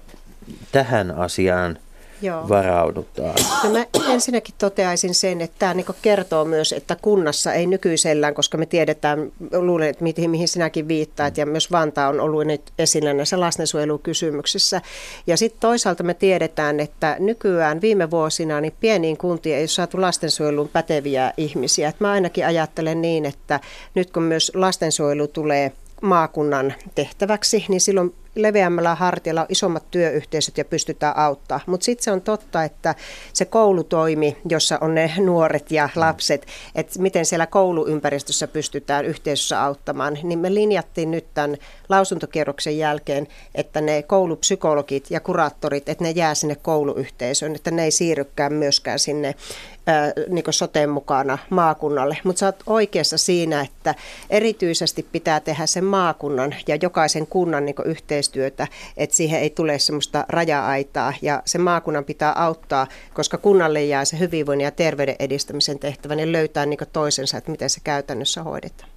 tähän asiaan – Joo. varaudutaan? No mä ensinnäkin toteaisin sen, että tämä niin kertoo myös, että kunnassa ei nykyisellään, koska me tiedetään, luulen, että mihin, mihin sinäkin viittaat, ja myös Vantaa on ollut nyt esillä näissä lastensuojelukysymyksissä. Ja sitten toisaalta me tiedetään, että nykyään viime vuosina niin pieniin kuntiin ei ole saatu lastensuojeluun päteviä ihmisiä. Et mä ainakin ajattelen niin, että nyt kun myös lastensuojelu tulee maakunnan tehtäväksi, niin silloin leveämmällä hartialla on isommat työyhteisöt ja pystytään auttaa. Mutta sitten se on totta, että se koulutoimi, jossa on ne nuoret ja lapset, että miten siellä kouluympäristössä pystytään yhteisössä auttamaan, niin me linjattiin nyt tämän lausuntokierroksen jälkeen, että ne koulupsykologit ja kuraattorit, että ne jää sinne kouluyhteisöön, että ne ei siirrykään myöskään sinne niin soteen mukana maakunnalle. Mutta sä oot oikeassa siinä, että erityisesti pitää tehdä sen maakunnan ja jokaisen kunnan niin yhteistyötä, että siihen ei tule semmoista raja-aitaa ja se maakunnan pitää auttaa, koska kunnalle jää se hyvinvoinnin ja terveyden edistämisen tehtävä, niin löytää niin toisensa, että miten se käytännössä hoidetaan.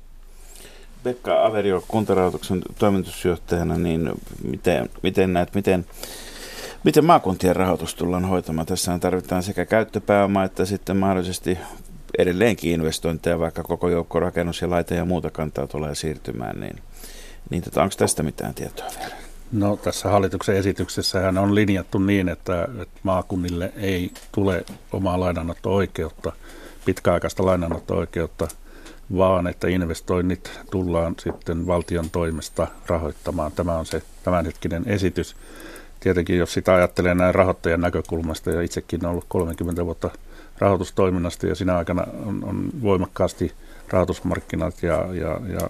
Pekka Averio kuntarahoituksen toimitusjohtajana, niin miten, miten näet, miten Miten maakuntien rahoitus tullaan hoitamaan? Tässä tarvitaan sekä käyttöpääoma että sitten mahdollisesti edelleenkin investointeja, vaikka koko joukko rakennus ja laite ja muuta kantaa tulee siirtymään, niin, niin tota, onko tästä mitään tietoa vielä? No tässä hallituksen esityksessä on linjattu niin, että, että maakunnille ei tule omaa lainanotto-oikeutta, pitkäaikaista lainanotto-oikeutta, vaan että investoinnit tullaan sitten valtion toimesta rahoittamaan. Tämä on se tämänhetkinen esitys. Tietenkin jos sitä ajattelee näin rahoittajan näkökulmasta, ja itsekin on ollut 30 vuotta rahoitustoiminnasta, ja siinä aikana on, on voimakkaasti rahoitusmarkkinat ja, ja, ja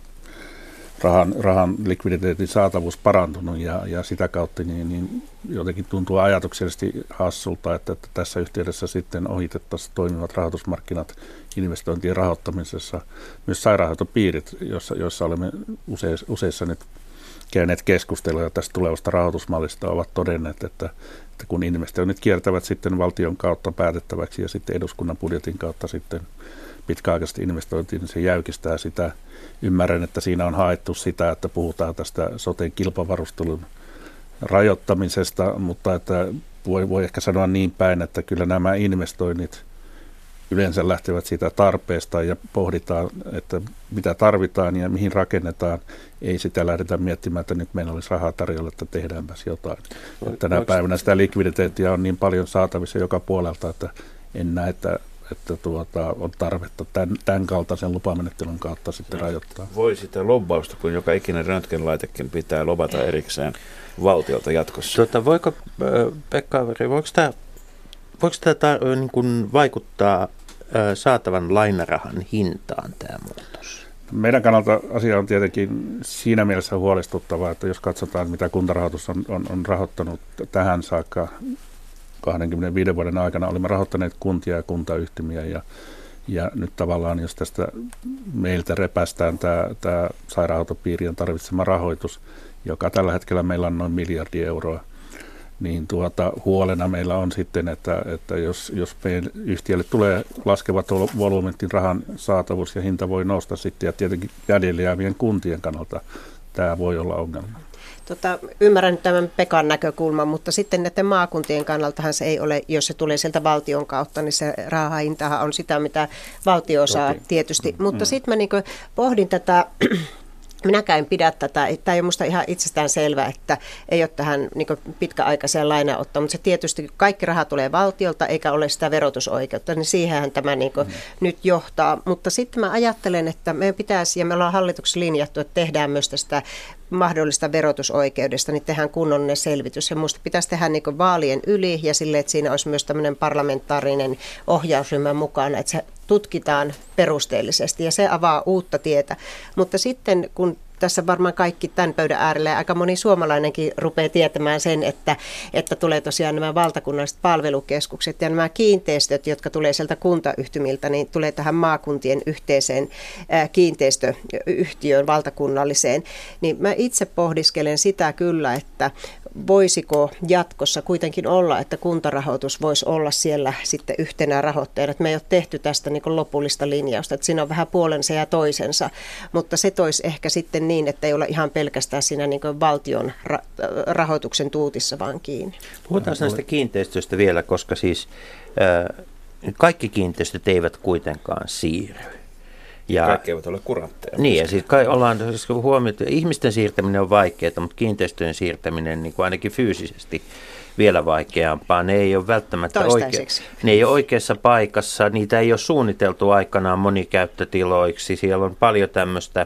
rahan, rahan likviditeetin saatavuus parantunut ja, ja sitä kautta niin, niin jotenkin tuntuu ajatuksellisesti hassulta, että, että tässä yhteydessä sitten ohitettaisiin toimivat rahoitusmarkkinat investointien rahoittamisessa. Myös sairaanhoitopiirit, joissa, joissa olemme useissa, useissa nyt käyneet keskusteluja tästä tulevasta rahoitusmallista, ovat todenneet, että, että kun investoinnit kiertävät sitten valtion kautta päätettäväksi ja sitten eduskunnan budjetin kautta sitten pitkäaikaisesti investointiin, niin se jäykistää sitä. Ymmärrän, että siinä on haettu sitä, että puhutaan tästä soteen kilpavarustelun rajoittamisesta, mutta että voi, voi ehkä sanoa niin päin, että kyllä nämä investoinnit yleensä lähtevät siitä tarpeesta ja pohditaan, että mitä tarvitaan ja mihin rakennetaan. Ei sitä lähdetä miettimään, että nyt meillä olisi rahaa tarjolla, että tehdäänpäs jotain. Tänä päivänä sitä likviditeettiä on niin paljon saatavissa joka puolelta, että en näe, että että tuota, on tarvetta tämän, tämän kaltaisen lupamenettelyn kautta sitten rajoittaa. Voi sitä lobbausta, kun joka ikinen röntgenlaitekin pitää lobata erikseen valtiolta jatkossa. Tuota, voiko, Pekka voiko tämä, voiko tämä tar- niin kuin vaikuttaa saatavan lainarahan hintaan tämä muutos? Meidän kannalta asia on tietenkin siinä mielessä huolestuttava, että jos katsotaan, mitä kuntarahoitus on, on, on rahoittanut tähän saakka 25 vuoden aikana olimme rahoittaneet kuntia ja kuntayhtymiä ja, ja nyt tavallaan jos tästä meiltä repästään tämä, tämä sairaanhoitopiirien tarvitsema rahoitus, joka tällä hetkellä meillä on noin miljardi euroa, niin tuota, huolena meillä on sitten, että, että jos, jos meidän yhtiölle tulee laskevat volyymentin rahan saatavuus ja hinta voi nousta sitten, ja tietenkin jäljellä jäävien kuntien kannalta tämä voi olla ongelma. Tota, ymmärrän tämän Pekan näkökulman, mutta sitten näiden maakuntien kannaltahan se ei ole, jos se tulee sieltä valtion kautta, niin se rahahintahan on sitä, mitä valtio saa Toki. tietysti. Mm. Mutta sitten mä niin pohdin tätä Minäkään en pidä tätä, tämä ei ole minusta ihan itsestään selvää, että ei ole tähän niin pitkäaikaiseen lainaottoon, mutta se tietysti kaikki raha tulee valtiolta eikä ole sitä verotusoikeutta, niin siihenhän tämä niin mm. nyt johtaa. Mutta sitten mä ajattelen, että meidän pitäisi, ja me ollaan hallituksessa linjattu, että tehdään myös tästä mahdollista verotusoikeudesta, niin tehdään kunnollinen selvitys. Ja minusta pitäisi tehdä niin vaalien yli ja sille, että siinä olisi myös tämmöinen parlamentaarinen ohjausryhmä mukana, että se tutkitaan perusteellisesti ja se avaa uutta tietä. Mutta sitten kun tässä varmaan kaikki tämän pöydän äärellä ja aika moni suomalainenkin rupeaa tietämään sen, että, että tulee tosiaan nämä valtakunnalliset palvelukeskukset ja nämä kiinteistöt, jotka tulee sieltä kuntayhtymiltä, niin tulee tähän maakuntien yhteiseen kiinteistöyhtiöön valtakunnalliseen. Niin mä itse pohdiskelen sitä kyllä, että voisiko jatkossa kuitenkin olla, että kuntarahoitus voisi olla siellä sitten yhtenä rahoittajana. Että me ei ole tehty tästä niin lopullista linjausta, että siinä on vähän puolensa ja toisensa, mutta se toisi ehkä sitten niin, että ei ole ihan pelkästään siinä niin valtion ra- rahoituksen tuutissa vaan kiinni. Puhutaan näistä kiinteistöistä vielä, koska siis äh, kaikki kiinteistöt eivät kuitenkaan siirry. Ja, Kaikki eivät ole kurantteja. Niin, ja siis kai ollaan siis huomioitu, ihmisten siirtäminen on vaikeaa, mutta kiinteistöjen siirtäminen niin kuin ainakin fyysisesti vielä vaikeampaa. Ne ei ole välttämättä oike- ne ei ole oikeassa paikassa, niitä ei ole suunniteltu aikanaan monikäyttötiloiksi. Siellä on paljon tämmöistä,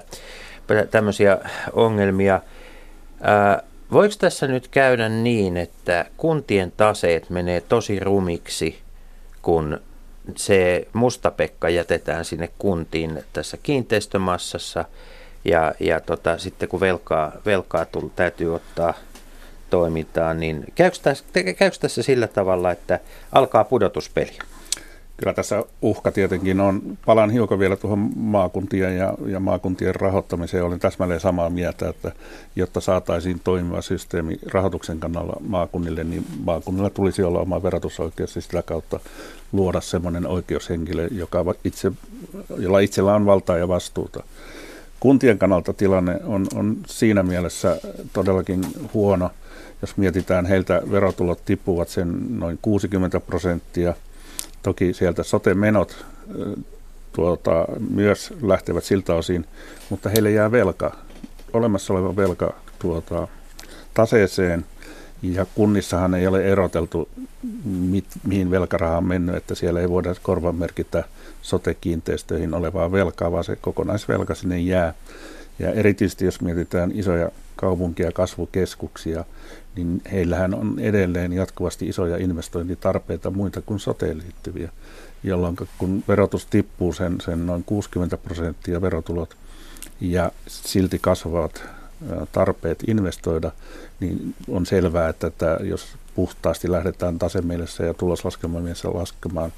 tämmöisiä ongelmia. Ää, voiko tässä nyt käydä niin, että kuntien taseet menee tosi rumiksi, kun se mustapekka jätetään sinne kuntiin tässä kiinteistömassassa ja, ja tota, sitten kun velkaa, velkaa tull, täytyy ottaa toimintaan, niin käykö tässä, käykö tässä sillä tavalla, että alkaa pudotuspeli? Kyllä tässä uhka tietenkin on. Palaan hiukan vielä tuohon maakuntien ja, ja maakuntien rahoittamiseen. Olen täsmälleen samaa mieltä, että jotta saataisiin toimiva systeemi rahoituksen kannalla maakunnille, niin maakunnilla tulisi olla oma verotusoikeus ja sitä kautta luoda semmoinen oikeushenkilö, joka itse, jolla itsellä on valtaa ja vastuuta. Kuntien kannalta tilanne on, on siinä mielessä todellakin huono. Jos mietitään, heiltä verotulot tippuvat sen noin 60 prosenttia – Toki sieltä sote-menot tuota, myös lähtevät siltä osin, mutta heille jää velka, olemassa oleva velka tuota, taseeseen. Ja kunnissahan ei ole eroteltu, mit, mihin velkaraha on mennyt, että siellä ei voida korvamerkitä sote-kiinteistöihin olevaa velkaa, vaan se kokonaisvelka sinne jää. Ja erityisesti jos mietitään isoja kaupunkia kasvukeskuksia, niin heillähän on edelleen jatkuvasti isoja investointitarpeita muita kuin soteen liittyviä, jolloin kun verotus tippuu sen, sen noin 60 prosenttia verotulot ja silti kasvavat tarpeet investoida, niin on selvää, että, että jos puhtaasti lähdetään tasemielessä ja tuloslaskelmamielessä laskemaan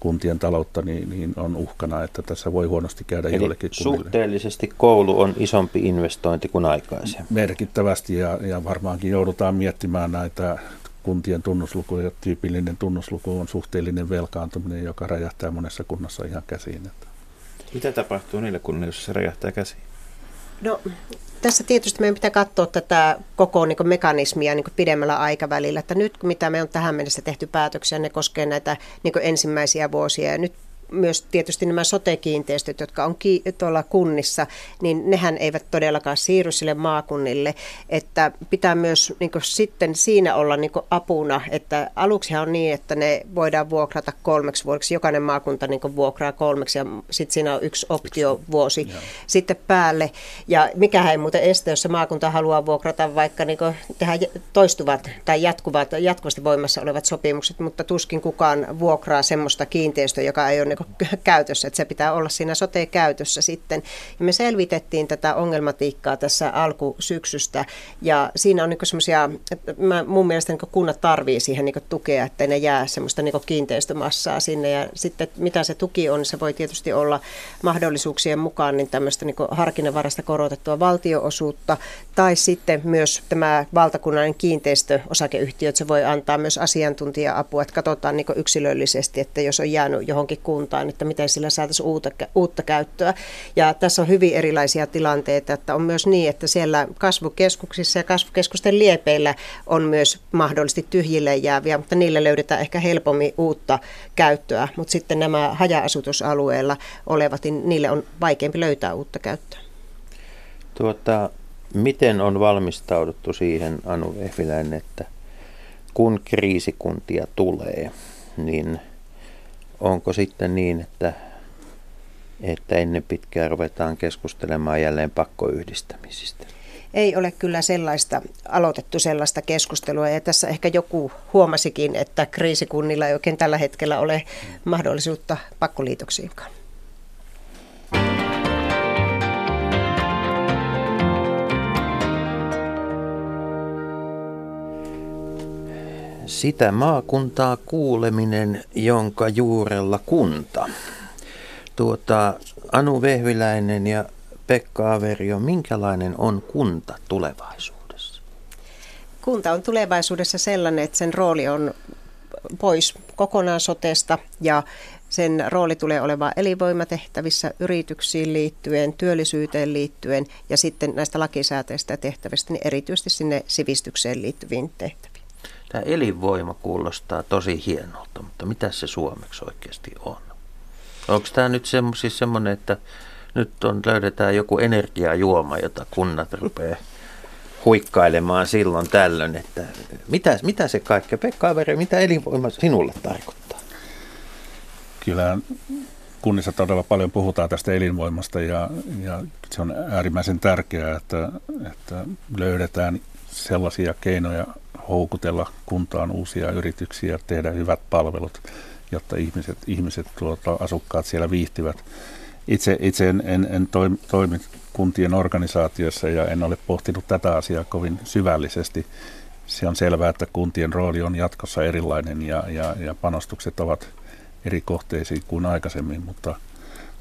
kuntien taloutta, niin, niin on uhkana, että tässä voi huonosti käydä Eli jollekin kunnille. suhteellisesti koulu on isompi investointi kuin aikaisemmin. Merkittävästi ja, ja varmaankin joudutaan miettimään näitä kuntien tunnuslukuja. Tyypillinen tunnusluku on suhteellinen velkaantuminen, joka räjähtää monessa kunnassa ihan käsiin. Mitä tapahtuu niille kunnille, jos se räjähtää käsiin? No tässä tietysti meidän pitää katsoa tätä koko niin kuin mekanismia niin kuin pidemmällä aikavälillä, että nyt mitä me on tähän mennessä tehty päätöksiä, ne koskee näitä niin kuin ensimmäisiä vuosia. Ja nyt myös tietysti nämä sote-kiinteistöt, jotka on ki- tuolla kunnissa, niin nehän eivät todellakaan siirry sille maakunnille. Että pitää myös niin sitten siinä olla niin apuna, että aluksi on niin, että ne voidaan vuokrata kolmeksi vuodeksi. Jokainen maakunta niin vuokraa kolmeksi ja sitten siinä on yksi optiovuosi Joo. sitten päälle. Ja mikä ei muuten este, jos se maakunta haluaa vuokrata vaikka niin tehdä toistuvat tai jatkuvat, jatkuvasti voimassa olevat sopimukset, mutta tuskin kukaan vuokraa semmoista kiinteistöä, joka ei ole niin käytössä, että se pitää olla siinä sote-käytössä sitten. Ja me selvitettiin tätä ongelmatiikkaa tässä alkusyksystä ja siinä on niin semmoisia, mun mielestä niin kunnat tarvii siihen niin tukea, että ne jää semmoista niin kiinteistömassaa sinne ja sitten mitä se tuki on, se voi tietysti olla mahdollisuuksien mukaan niin tämmöistä niin harkinnanvarasta korotettua valtioosuutta tai sitten myös tämä valtakunnallinen kiinteistöosakeyhtiö, että se voi antaa myös asiantuntija-apua, että katsotaan niin yksilöllisesti, että jos on jäänyt johonkin kuntaan, suuntaan, että miten sillä saataisiin uutta, uutta käyttöä. Ja tässä on hyvin erilaisia tilanteita, että on myös niin, että siellä kasvukeskuksissa ja kasvukeskusten liepeillä on myös mahdollisesti tyhjille jääviä, mutta niille löydetään ehkä helpommin uutta käyttöä, mutta sitten nämä haja-asutusalueilla olevat, niin niille on vaikeampi löytää uutta käyttöä. Tuota, miten on valmistauduttu siihen, Anu Vehviläinen, että kun kriisikuntia tulee, niin onko sitten niin, että, että ennen pitkään ruvetaan keskustelemaan jälleen pakkoyhdistämisistä? Ei ole kyllä sellaista aloitettu sellaista keskustelua ja tässä ehkä joku huomasikin, että kriisikunnilla ei oikein tällä hetkellä ole mahdollisuutta pakkoliitoksiinkaan. Sitä maakuntaa kuuleminen, jonka juurella kunta. Tuota, Anu Vehviläinen ja Pekka Averio, minkälainen on kunta tulevaisuudessa? Kunta on tulevaisuudessa sellainen, että sen rooli on pois kokonaan sotesta ja sen rooli tulee olemaan elinvoimatehtävissä yrityksiin liittyen, työllisyyteen liittyen ja sitten näistä lakisääteistä tehtävistä, niin erityisesti sinne sivistykseen liittyviin tehtäviin. Tämä elinvoima kuulostaa tosi hienolta, mutta mitä se suomeksi oikeasti on? Onko tämä nyt siis semmoinen, että nyt on, löydetään joku energiajuoma, jota kunnat rupeaa huikkailemaan silloin tällöin, että mitä, mitä se kaikki, Pekka Averi, mitä elinvoima sinulle tarkoittaa? Kyllä kunnissa todella paljon puhutaan tästä elinvoimasta ja, ja se on äärimmäisen tärkeää, että, että löydetään sellaisia keinoja houkutella kuntaan uusia yrityksiä, tehdä hyvät palvelut, jotta ihmiset, ihmiset tuota, asukkaat siellä viihtyvät. Itse, itse en, en, en toimi, toimi kuntien organisaatiossa ja en ole pohtinut tätä asiaa kovin syvällisesti. Se on selvää, että kuntien rooli on jatkossa erilainen ja, ja, ja panostukset ovat eri kohteisiin kuin aikaisemmin, mutta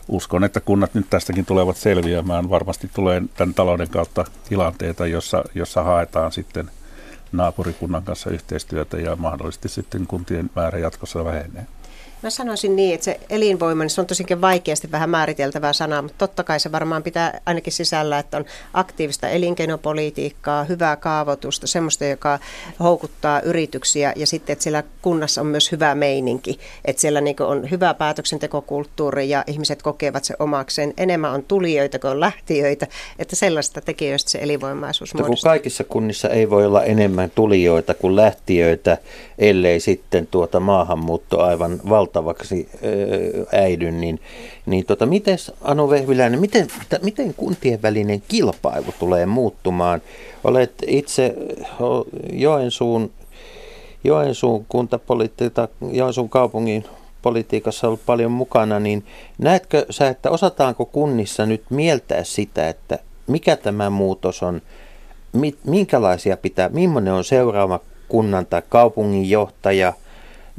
uskon, että kunnat nyt tästäkin tulevat selviämään. Varmasti tulee tämän talouden kautta tilanteita, jossa, jossa haetaan sitten naapurikunnan kanssa yhteistyötä ja mahdollisesti sitten kuntien määrä jatkossa vähenee. Mä sanoisin niin, että se elinvoima, niin se on tosinkin vaikeasti vähän määriteltävää sanaa, mutta totta kai se varmaan pitää ainakin sisällä, että on aktiivista elinkeinopolitiikkaa, hyvää kaavoitusta, semmoista, joka houkuttaa yrityksiä ja sitten, että siellä kunnassa on myös hyvä meininki, että siellä niin on hyvä päätöksentekokulttuuri ja ihmiset kokevat se omakseen. Enemmän on tulijoita kuin on lähtiöitä, että sellaista tekijöistä se elinvoimaisuus muodostuu. kaikissa kunnissa ei voi olla enemmän tulijoita kuin lähtiöitä, ellei sitten tuota maahanmuutto aivan valta valvottavaksi äidyn, niin, niin tota, miten Anu Vehviläinen, miten, miten kuntien välinen kilpailu tulee muuttumaan? Olet itse Joensuun, Joensuun kuntapolitiikka, Joensuun kaupungin politiikassa ollut paljon mukana, niin näetkö sä, että osataanko kunnissa nyt mieltää sitä, että mikä tämä muutos on, minkälaisia pitää, millainen on seuraava kunnan tai kaupungin johtaja,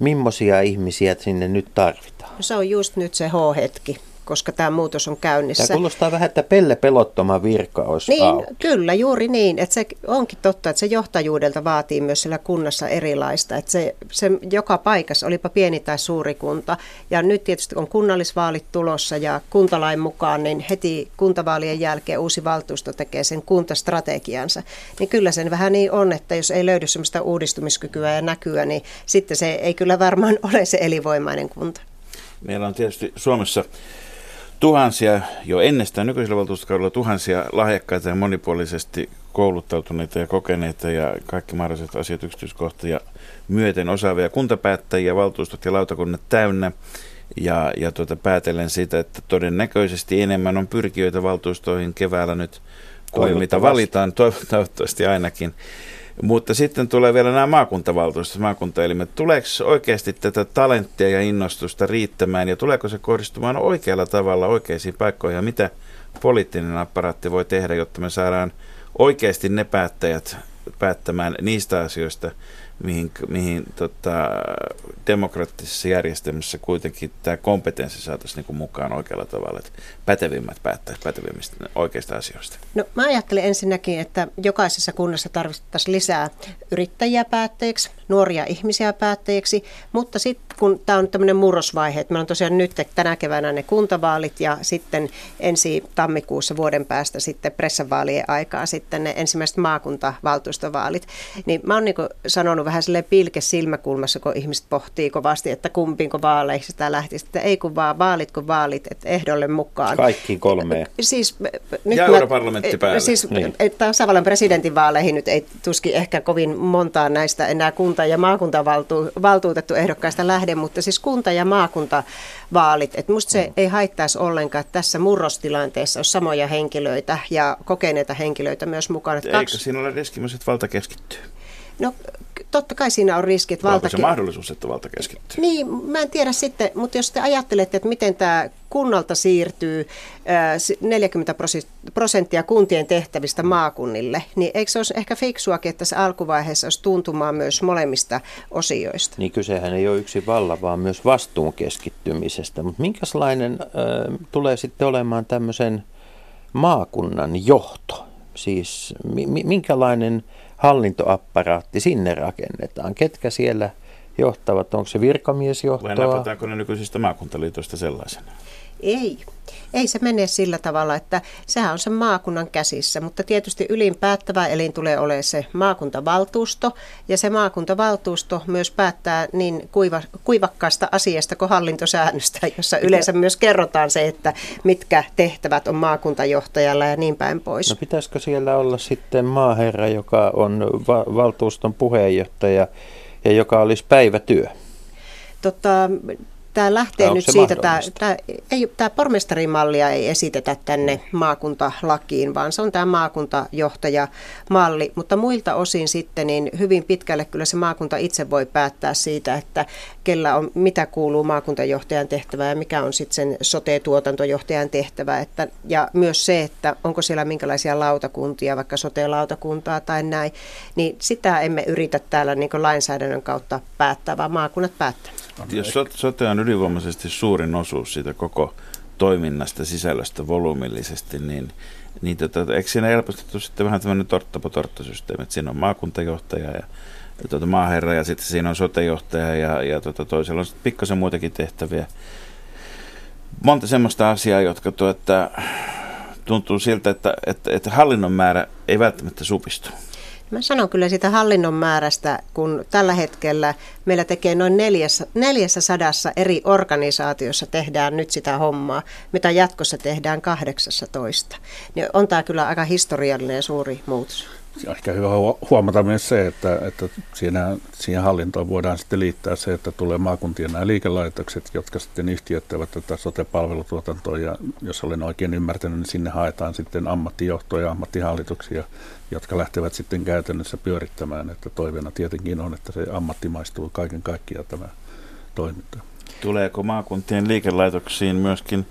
millaisia ihmisiä sinne nyt tarvitaan? No se on just nyt se H-hetki koska tämä muutos on käynnissä. Tämä kuulostaa vähän, että Pelle pelottoma virka olisi niin, auki. Kyllä, juuri niin. Että se onkin totta, että se johtajuudelta vaatii myös siellä kunnassa erilaista. Että se, se joka paikassa, olipa pieni tai suuri kunta. Ja nyt tietysti on kunnallisvaalit tulossa ja kuntalain mukaan, niin heti kuntavaalien jälkeen uusi valtuusto tekee sen kuntastrategiansa. Niin kyllä sen vähän niin on, että jos ei löydy sellaista uudistumiskykyä ja näkyä, niin sitten se ei kyllä varmaan ole se elinvoimainen kunta. Meillä on tietysti Suomessa tuhansia, jo ennestään nykyisellä valtuustokaudella tuhansia lahjakkaita ja monipuolisesti kouluttautuneita ja kokeneita ja kaikki mahdolliset asiat yksityiskohtia myöten osaavia kuntapäättäjiä, valtuustot ja lautakunnat täynnä. Ja, ja tuota, päätellen siitä, että todennäköisesti enemmän on pyrkijöitä valtuustoihin keväällä nyt kuin mitä valitaan, toivottavasti ainakin. Mutta sitten tulee vielä nämä maakuntavaltuustot, maakuntaelimet. Tuleeko oikeasti tätä talenttia ja innostusta riittämään ja tuleeko se kohdistumaan oikealla tavalla oikeisiin paikkoihin ja mitä poliittinen apparaatti voi tehdä, jotta me saadaan oikeasti ne päättäjät päättämään niistä asioista, mihin, mihin tota, demokraattisessa järjestelmässä kuitenkin tämä kompetenssi saataisiin niin mukaan oikealla tavalla, että pätevimmät päättäisivät pätevimmistä oikeista asioista. No mä ajattelen ensinnäkin, että jokaisessa kunnassa tarvittaisiin lisää yrittäjiä päättäjiksi, nuoria ihmisiä päättäjiksi, mutta sitten kun tämä on tämmöinen murrosvaihe, että meillä on tosiaan nyt tänä keväänä ne kuntavaalit ja sitten ensi tammikuussa vuoden päästä sitten pressavaalien aikaa sitten ne ensimmäiset maakuntavaltuustovaalit, niin mä oon niin sanonut vähän sille pilke silmäkulmassa, kun ihmiset pohtii kovasti, että kumpiinko vaaleihin sitä lähtisi, että ei kun vaan vaalit kun vaalit, että ehdolle mukaan. Kaikki kolme. Siis, nyt ja europarlamentti päälle. Siis niin. tasavallan presidentinvaaleihin nyt ei tuski ehkä kovin montaa näistä enää kunta- ja maakuntavaltuutettu ehdokkaista lähde, mutta siis kunta- ja maakuntavaalit, että musta se ei haittaisi ollenkaan, että tässä murrostilanteessa on samoja henkilöitä ja kokeneita henkilöitä myös mukana. Eikö kaksi... siinä ole riski myös, että valta keskittyy? No totta kai siinä on riski, että valta... se mahdollisuus, että valta keskittyy? Niin, mä en tiedä sitten, mutta jos te ajattelette, että miten tämä kunnalta siirtyy 40 prosenttia kuntien tehtävistä maakunnille, niin eikö se olisi ehkä fiksuakin, että se alkuvaiheessa olisi tuntumaan myös molemmista osioista? Niin kysehän ei ole yksi valla, vaan myös vastuun keskittymisestä. Mutta minkälainen äh, tulee sitten olemaan tämmöisen maakunnan johto? Siis mi- minkälainen hallintoapparaatti sinne rakennetaan. Ketkä siellä johtavat? Onko se virkamiesjohtoa? Vai napataanko ne nykyisistä maakuntaliitoista sellaisena? Ei. Ei se mene sillä tavalla, että sehän on se maakunnan käsissä, mutta tietysti ylin päättävä elin tulee olemaan se maakuntavaltuusto, ja se maakuntavaltuusto myös päättää niin kuiva, kuivakkaasta asiasta kuin hallintosäännöstä, jossa yleensä myös kerrotaan se, että mitkä tehtävät on maakuntajohtajalla ja niin päin pois. No pitäisikö siellä olla sitten maaherra, joka on va- valtuuston puheenjohtaja ja joka olisi päivätyö? Tota, tämä lähtee nyt siitä, tämä, tämä, ei, tämä pormestarimallia ei esitetä tänne maakuntalakiin, vaan se on tämä maakuntajohtajamalli, mutta muilta osin sitten niin hyvin pitkälle kyllä se maakunta itse voi päättää siitä, että kellä on, mitä kuuluu maakuntajohtajan tehtävään ja mikä on sitten sen sote-tuotantojohtajan tehtävä, että, ja myös se, että onko siellä minkälaisia lautakuntia, vaikka sote-lautakuntaa tai näin, niin sitä emme yritä täällä niin lainsäädännön kautta päättää, vaan maakunnat päättää. Jos sote on ylivoimaisesti suurin osuus siitä koko toiminnasta, sisällöstä volyymillisesti, niin, niin tota, eikö siinä helpostettu sitten vähän tämmöinen torttapo torttasysteemi, että siinä on maakuntajohtaja ja, ja tuota, maaherra ja sitten siinä on sotejohtaja ja, ja tuota, toisella on sitten pikkasen muitakin tehtäviä. Monta semmoista asiaa, jotka tuota, tuntuu siltä, että, että, että hallinnon määrä ei välttämättä supistu. Mä sanon kyllä sitä hallinnon määrästä, kun tällä hetkellä meillä tekee noin neljässä, neljässä sadassa eri organisaatiossa tehdään nyt sitä hommaa, mitä jatkossa tehdään 18. Niin on tämä kyllä aika historiallinen suuri muutos. Ehkä hyvä huomata myös se, että, että siinä, siihen hallintoon voidaan sitten liittää se, että tulee maakuntien nämä liikelaitokset, jotka sitten yhtiöittävät tätä sote-palvelutuotantoa. Ja jos olen oikein ymmärtänyt, niin sinne haetaan sitten ammattijohtoja ja ammattihallituksia, jotka lähtevät sitten käytännössä pyörittämään. Että toiveena tietenkin on, että se ammattimaistuu kaiken kaikkiaan tämä toiminta. Tuleeko maakuntien liikelaitoksiin myöskin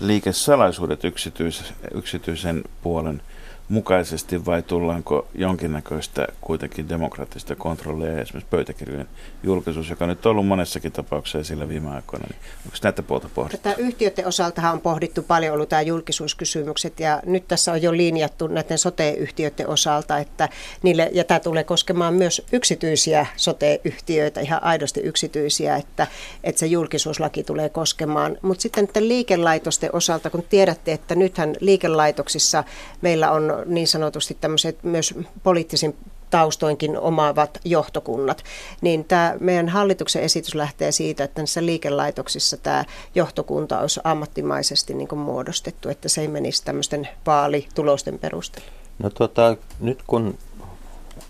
liikesalaisuudet yksityis, yksityisen puolen mukaisesti vai tullaanko jonkinnäköistä kuitenkin demokraattista kontrollia esimerkiksi pöytäkirjojen julkisuus, joka nyt on ollut monessakin tapauksessa esillä viime aikoina, niin onko näitä puolta pohdittu? Tätä yhtiöiden osaltahan on pohdittu paljon ollut tämä julkisuuskysymykset ja nyt tässä on jo linjattu näiden sote-yhtiöiden osalta, että niille, ja tämä tulee koskemaan myös yksityisiä sote-yhtiöitä, ihan aidosti yksityisiä, että, että se julkisuuslaki tulee koskemaan. Mutta sitten liikelaitosten osalta, kun tiedätte, että nythän liikelaitoksissa meillä on niin sanotusti tämmöiset myös poliittisin taustoinkin omaavat johtokunnat, niin tämä meidän hallituksen esitys lähtee siitä, että näissä liikelaitoksissa tämä johtokunta olisi ammattimaisesti niin kuin muodostettu, että se ei menisi tämmöisten vaalitulosten perusteella. No tota, nyt kun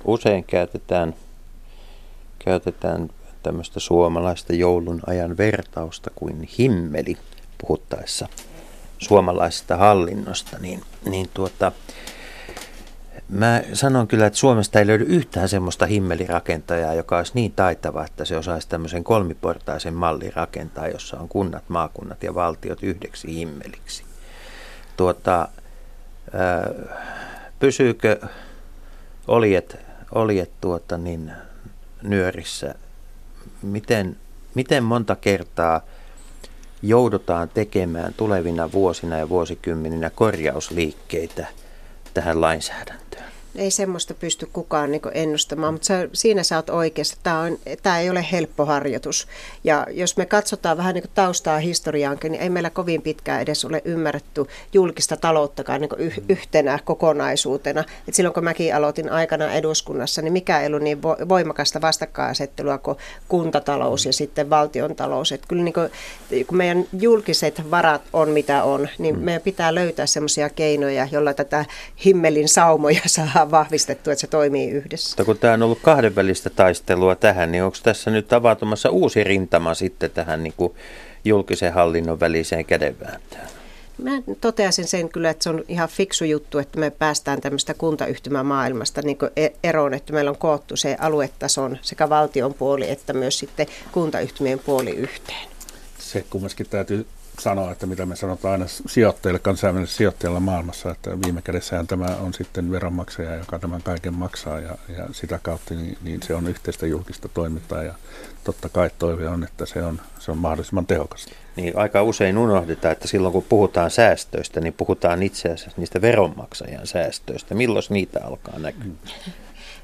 usein käytetään, käytetään tämmöistä suomalaista joulun ajan vertausta kuin himmeli puhuttaessa suomalaisesta hallinnosta, niin, niin tuota, Mä sanon kyllä, että Suomesta ei löydy yhtään semmoista himmelirakentajaa, joka olisi niin taitava, että se osaisi tämmöisen kolmiportaisen mallin rakentaa, jossa on kunnat, maakunnat ja valtiot yhdeksi himmeliksi. Tuota, pysyykö oljet, oljet tuota niin, nyörissä? Miten, miten monta kertaa joudutaan tekemään tulevina vuosina ja vuosikymmeninä korjausliikkeitä tähän lainsäädäntöön? Ei semmoista pysty kukaan niin ennustamaan, mutta sä, siinä sä oot oikeassa. Tämä, on, tämä ei ole helppo harjoitus. Ja jos me katsotaan vähän niin taustaa historiaankin, niin ei meillä kovin pitkään edes ole ymmärretty julkista talouttakaan niin yh, yhtenä kokonaisuutena. Et silloin kun mäkin aloitin aikana eduskunnassa, niin mikä ei ollut niin voimakasta vastakkainasettelua kuin kuntatalous ja sitten valtion talous. Et kyllä niin kuin, kun meidän julkiset varat on mitä on, niin mm. meidän pitää löytää semmoisia keinoja, joilla tätä himmelin saumoja saa saadaan vahvistettu, että se toimii yhdessä. Mutta kun tämä on ollut kahdenvälistä taistelua tähän, niin onko tässä nyt avautumassa uusi rintama sitten tähän niin kuin julkisen hallinnon väliseen kädenvääntöön? Mä toteaisin sen kyllä, että se on ihan fiksu juttu, että me päästään tämmöistä kuntayhtymämaailmasta niin eroon, että meillä on koottu se aluetason sekä valtion puoli että myös sitten kuntayhtymien puoli yhteen. Se kumminkin täytyy sanoa, että mitä me sanotaan aina sijoittajille, kansainvälisille sijoittajille maailmassa, että viime kädessähän tämä on sitten veronmaksaja, joka tämän kaiken maksaa ja, ja sitä kautta niin, niin se on yhteistä julkista toimintaa ja totta kai toive on, että se on, se on mahdollisimman tehokasta. Niin aika usein unohdetaan, että silloin kun puhutaan säästöistä, niin puhutaan itse asiassa niistä veronmaksajan säästöistä. Milloin niitä alkaa näkyä?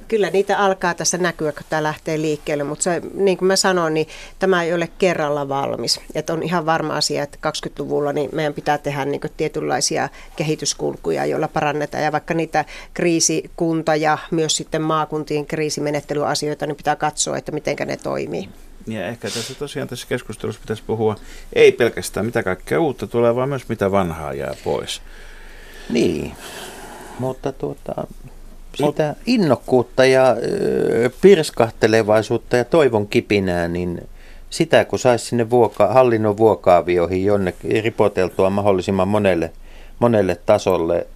Kyllä niitä alkaa tässä näkyä, kun tämä lähtee liikkeelle, mutta se, niin kuin mä sanoin, niin tämä ei ole kerralla valmis. Että on ihan varma asia, että 20-luvulla niin meidän pitää tehdä niin tietynlaisia kehityskulkuja, joilla parannetaan. Ja vaikka niitä kriisikunta ja myös sitten maakuntien kriisimenettelyasioita, niin pitää katsoa, että miten ne toimii. Ja ehkä tässä tosiaan tässä keskustelussa pitäisi puhua ei pelkästään mitä kaikkea uutta tulee, vaan myös mitä vanhaa jää pois. Niin, mutta tuota, sitä innokkuutta ja pirskahtelevaisuutta ja toivon kipinää, niin sitä kun saisi sinne vuoka, hallinnon vuokaavioihin jonnekin ripoteltua mahdollisimman monelle, monelle tasolle,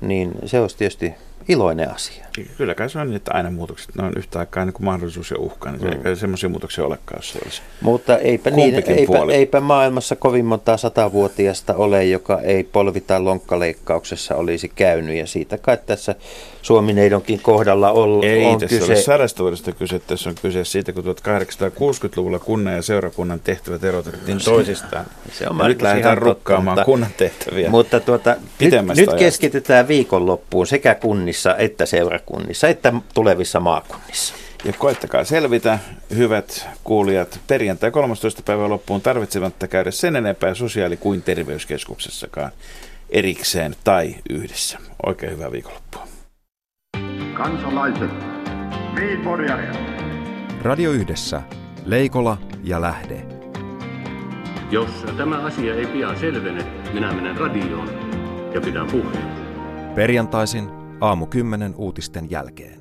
niin se olisi tietysti iloinen asia. Kyllä kai se on niin, että aina muutokset ne on yhtä aikaa niin kuin mahdollisuus ja uhka, niin mm. ei semmoisia muutoksia olekaan, jos se olisi Mutta eipä, niin, eipä, eipä maailmassa kovin monta satavuotiasta ole, joka ei polvi- tai lonkkaleikkauksessa olisi käynyt, ja siitä kai tässä Suomineidonkin kohdalla on, ei, on tässä kyse. Ei sadasta vuodesta kyse, tässä on kyse siitä, kun 1860-luvulla kunnan ja seurakunnan tehtävät erotettiin toisistaan. Se on ja nyt lähdetään rukkaamaan totta, kunnan tehtäviä. Mutta tuota, nyt, nyt keskitytään viikonloppuun sekä kunnissa että seurakunnissa kunnissa että tulevissa maakunnissa. Ja koettakaa selvitä, hyvät kuulijat, perjantai 13. päivän loppuun tarvitsevatta käydä sen enempää sosiaali- kuin terveyskeskuksessakaan erikseen tai yhdessä. Oikein hyvää viikonloppua. Kansalaiset, Radio Yhdessä, Leikola ja Lähde. Jos tämä asia ei pian selvene, minä menen radioon ja pidän puheen. Perjantaisin aamu 10 uutisten jälkeen.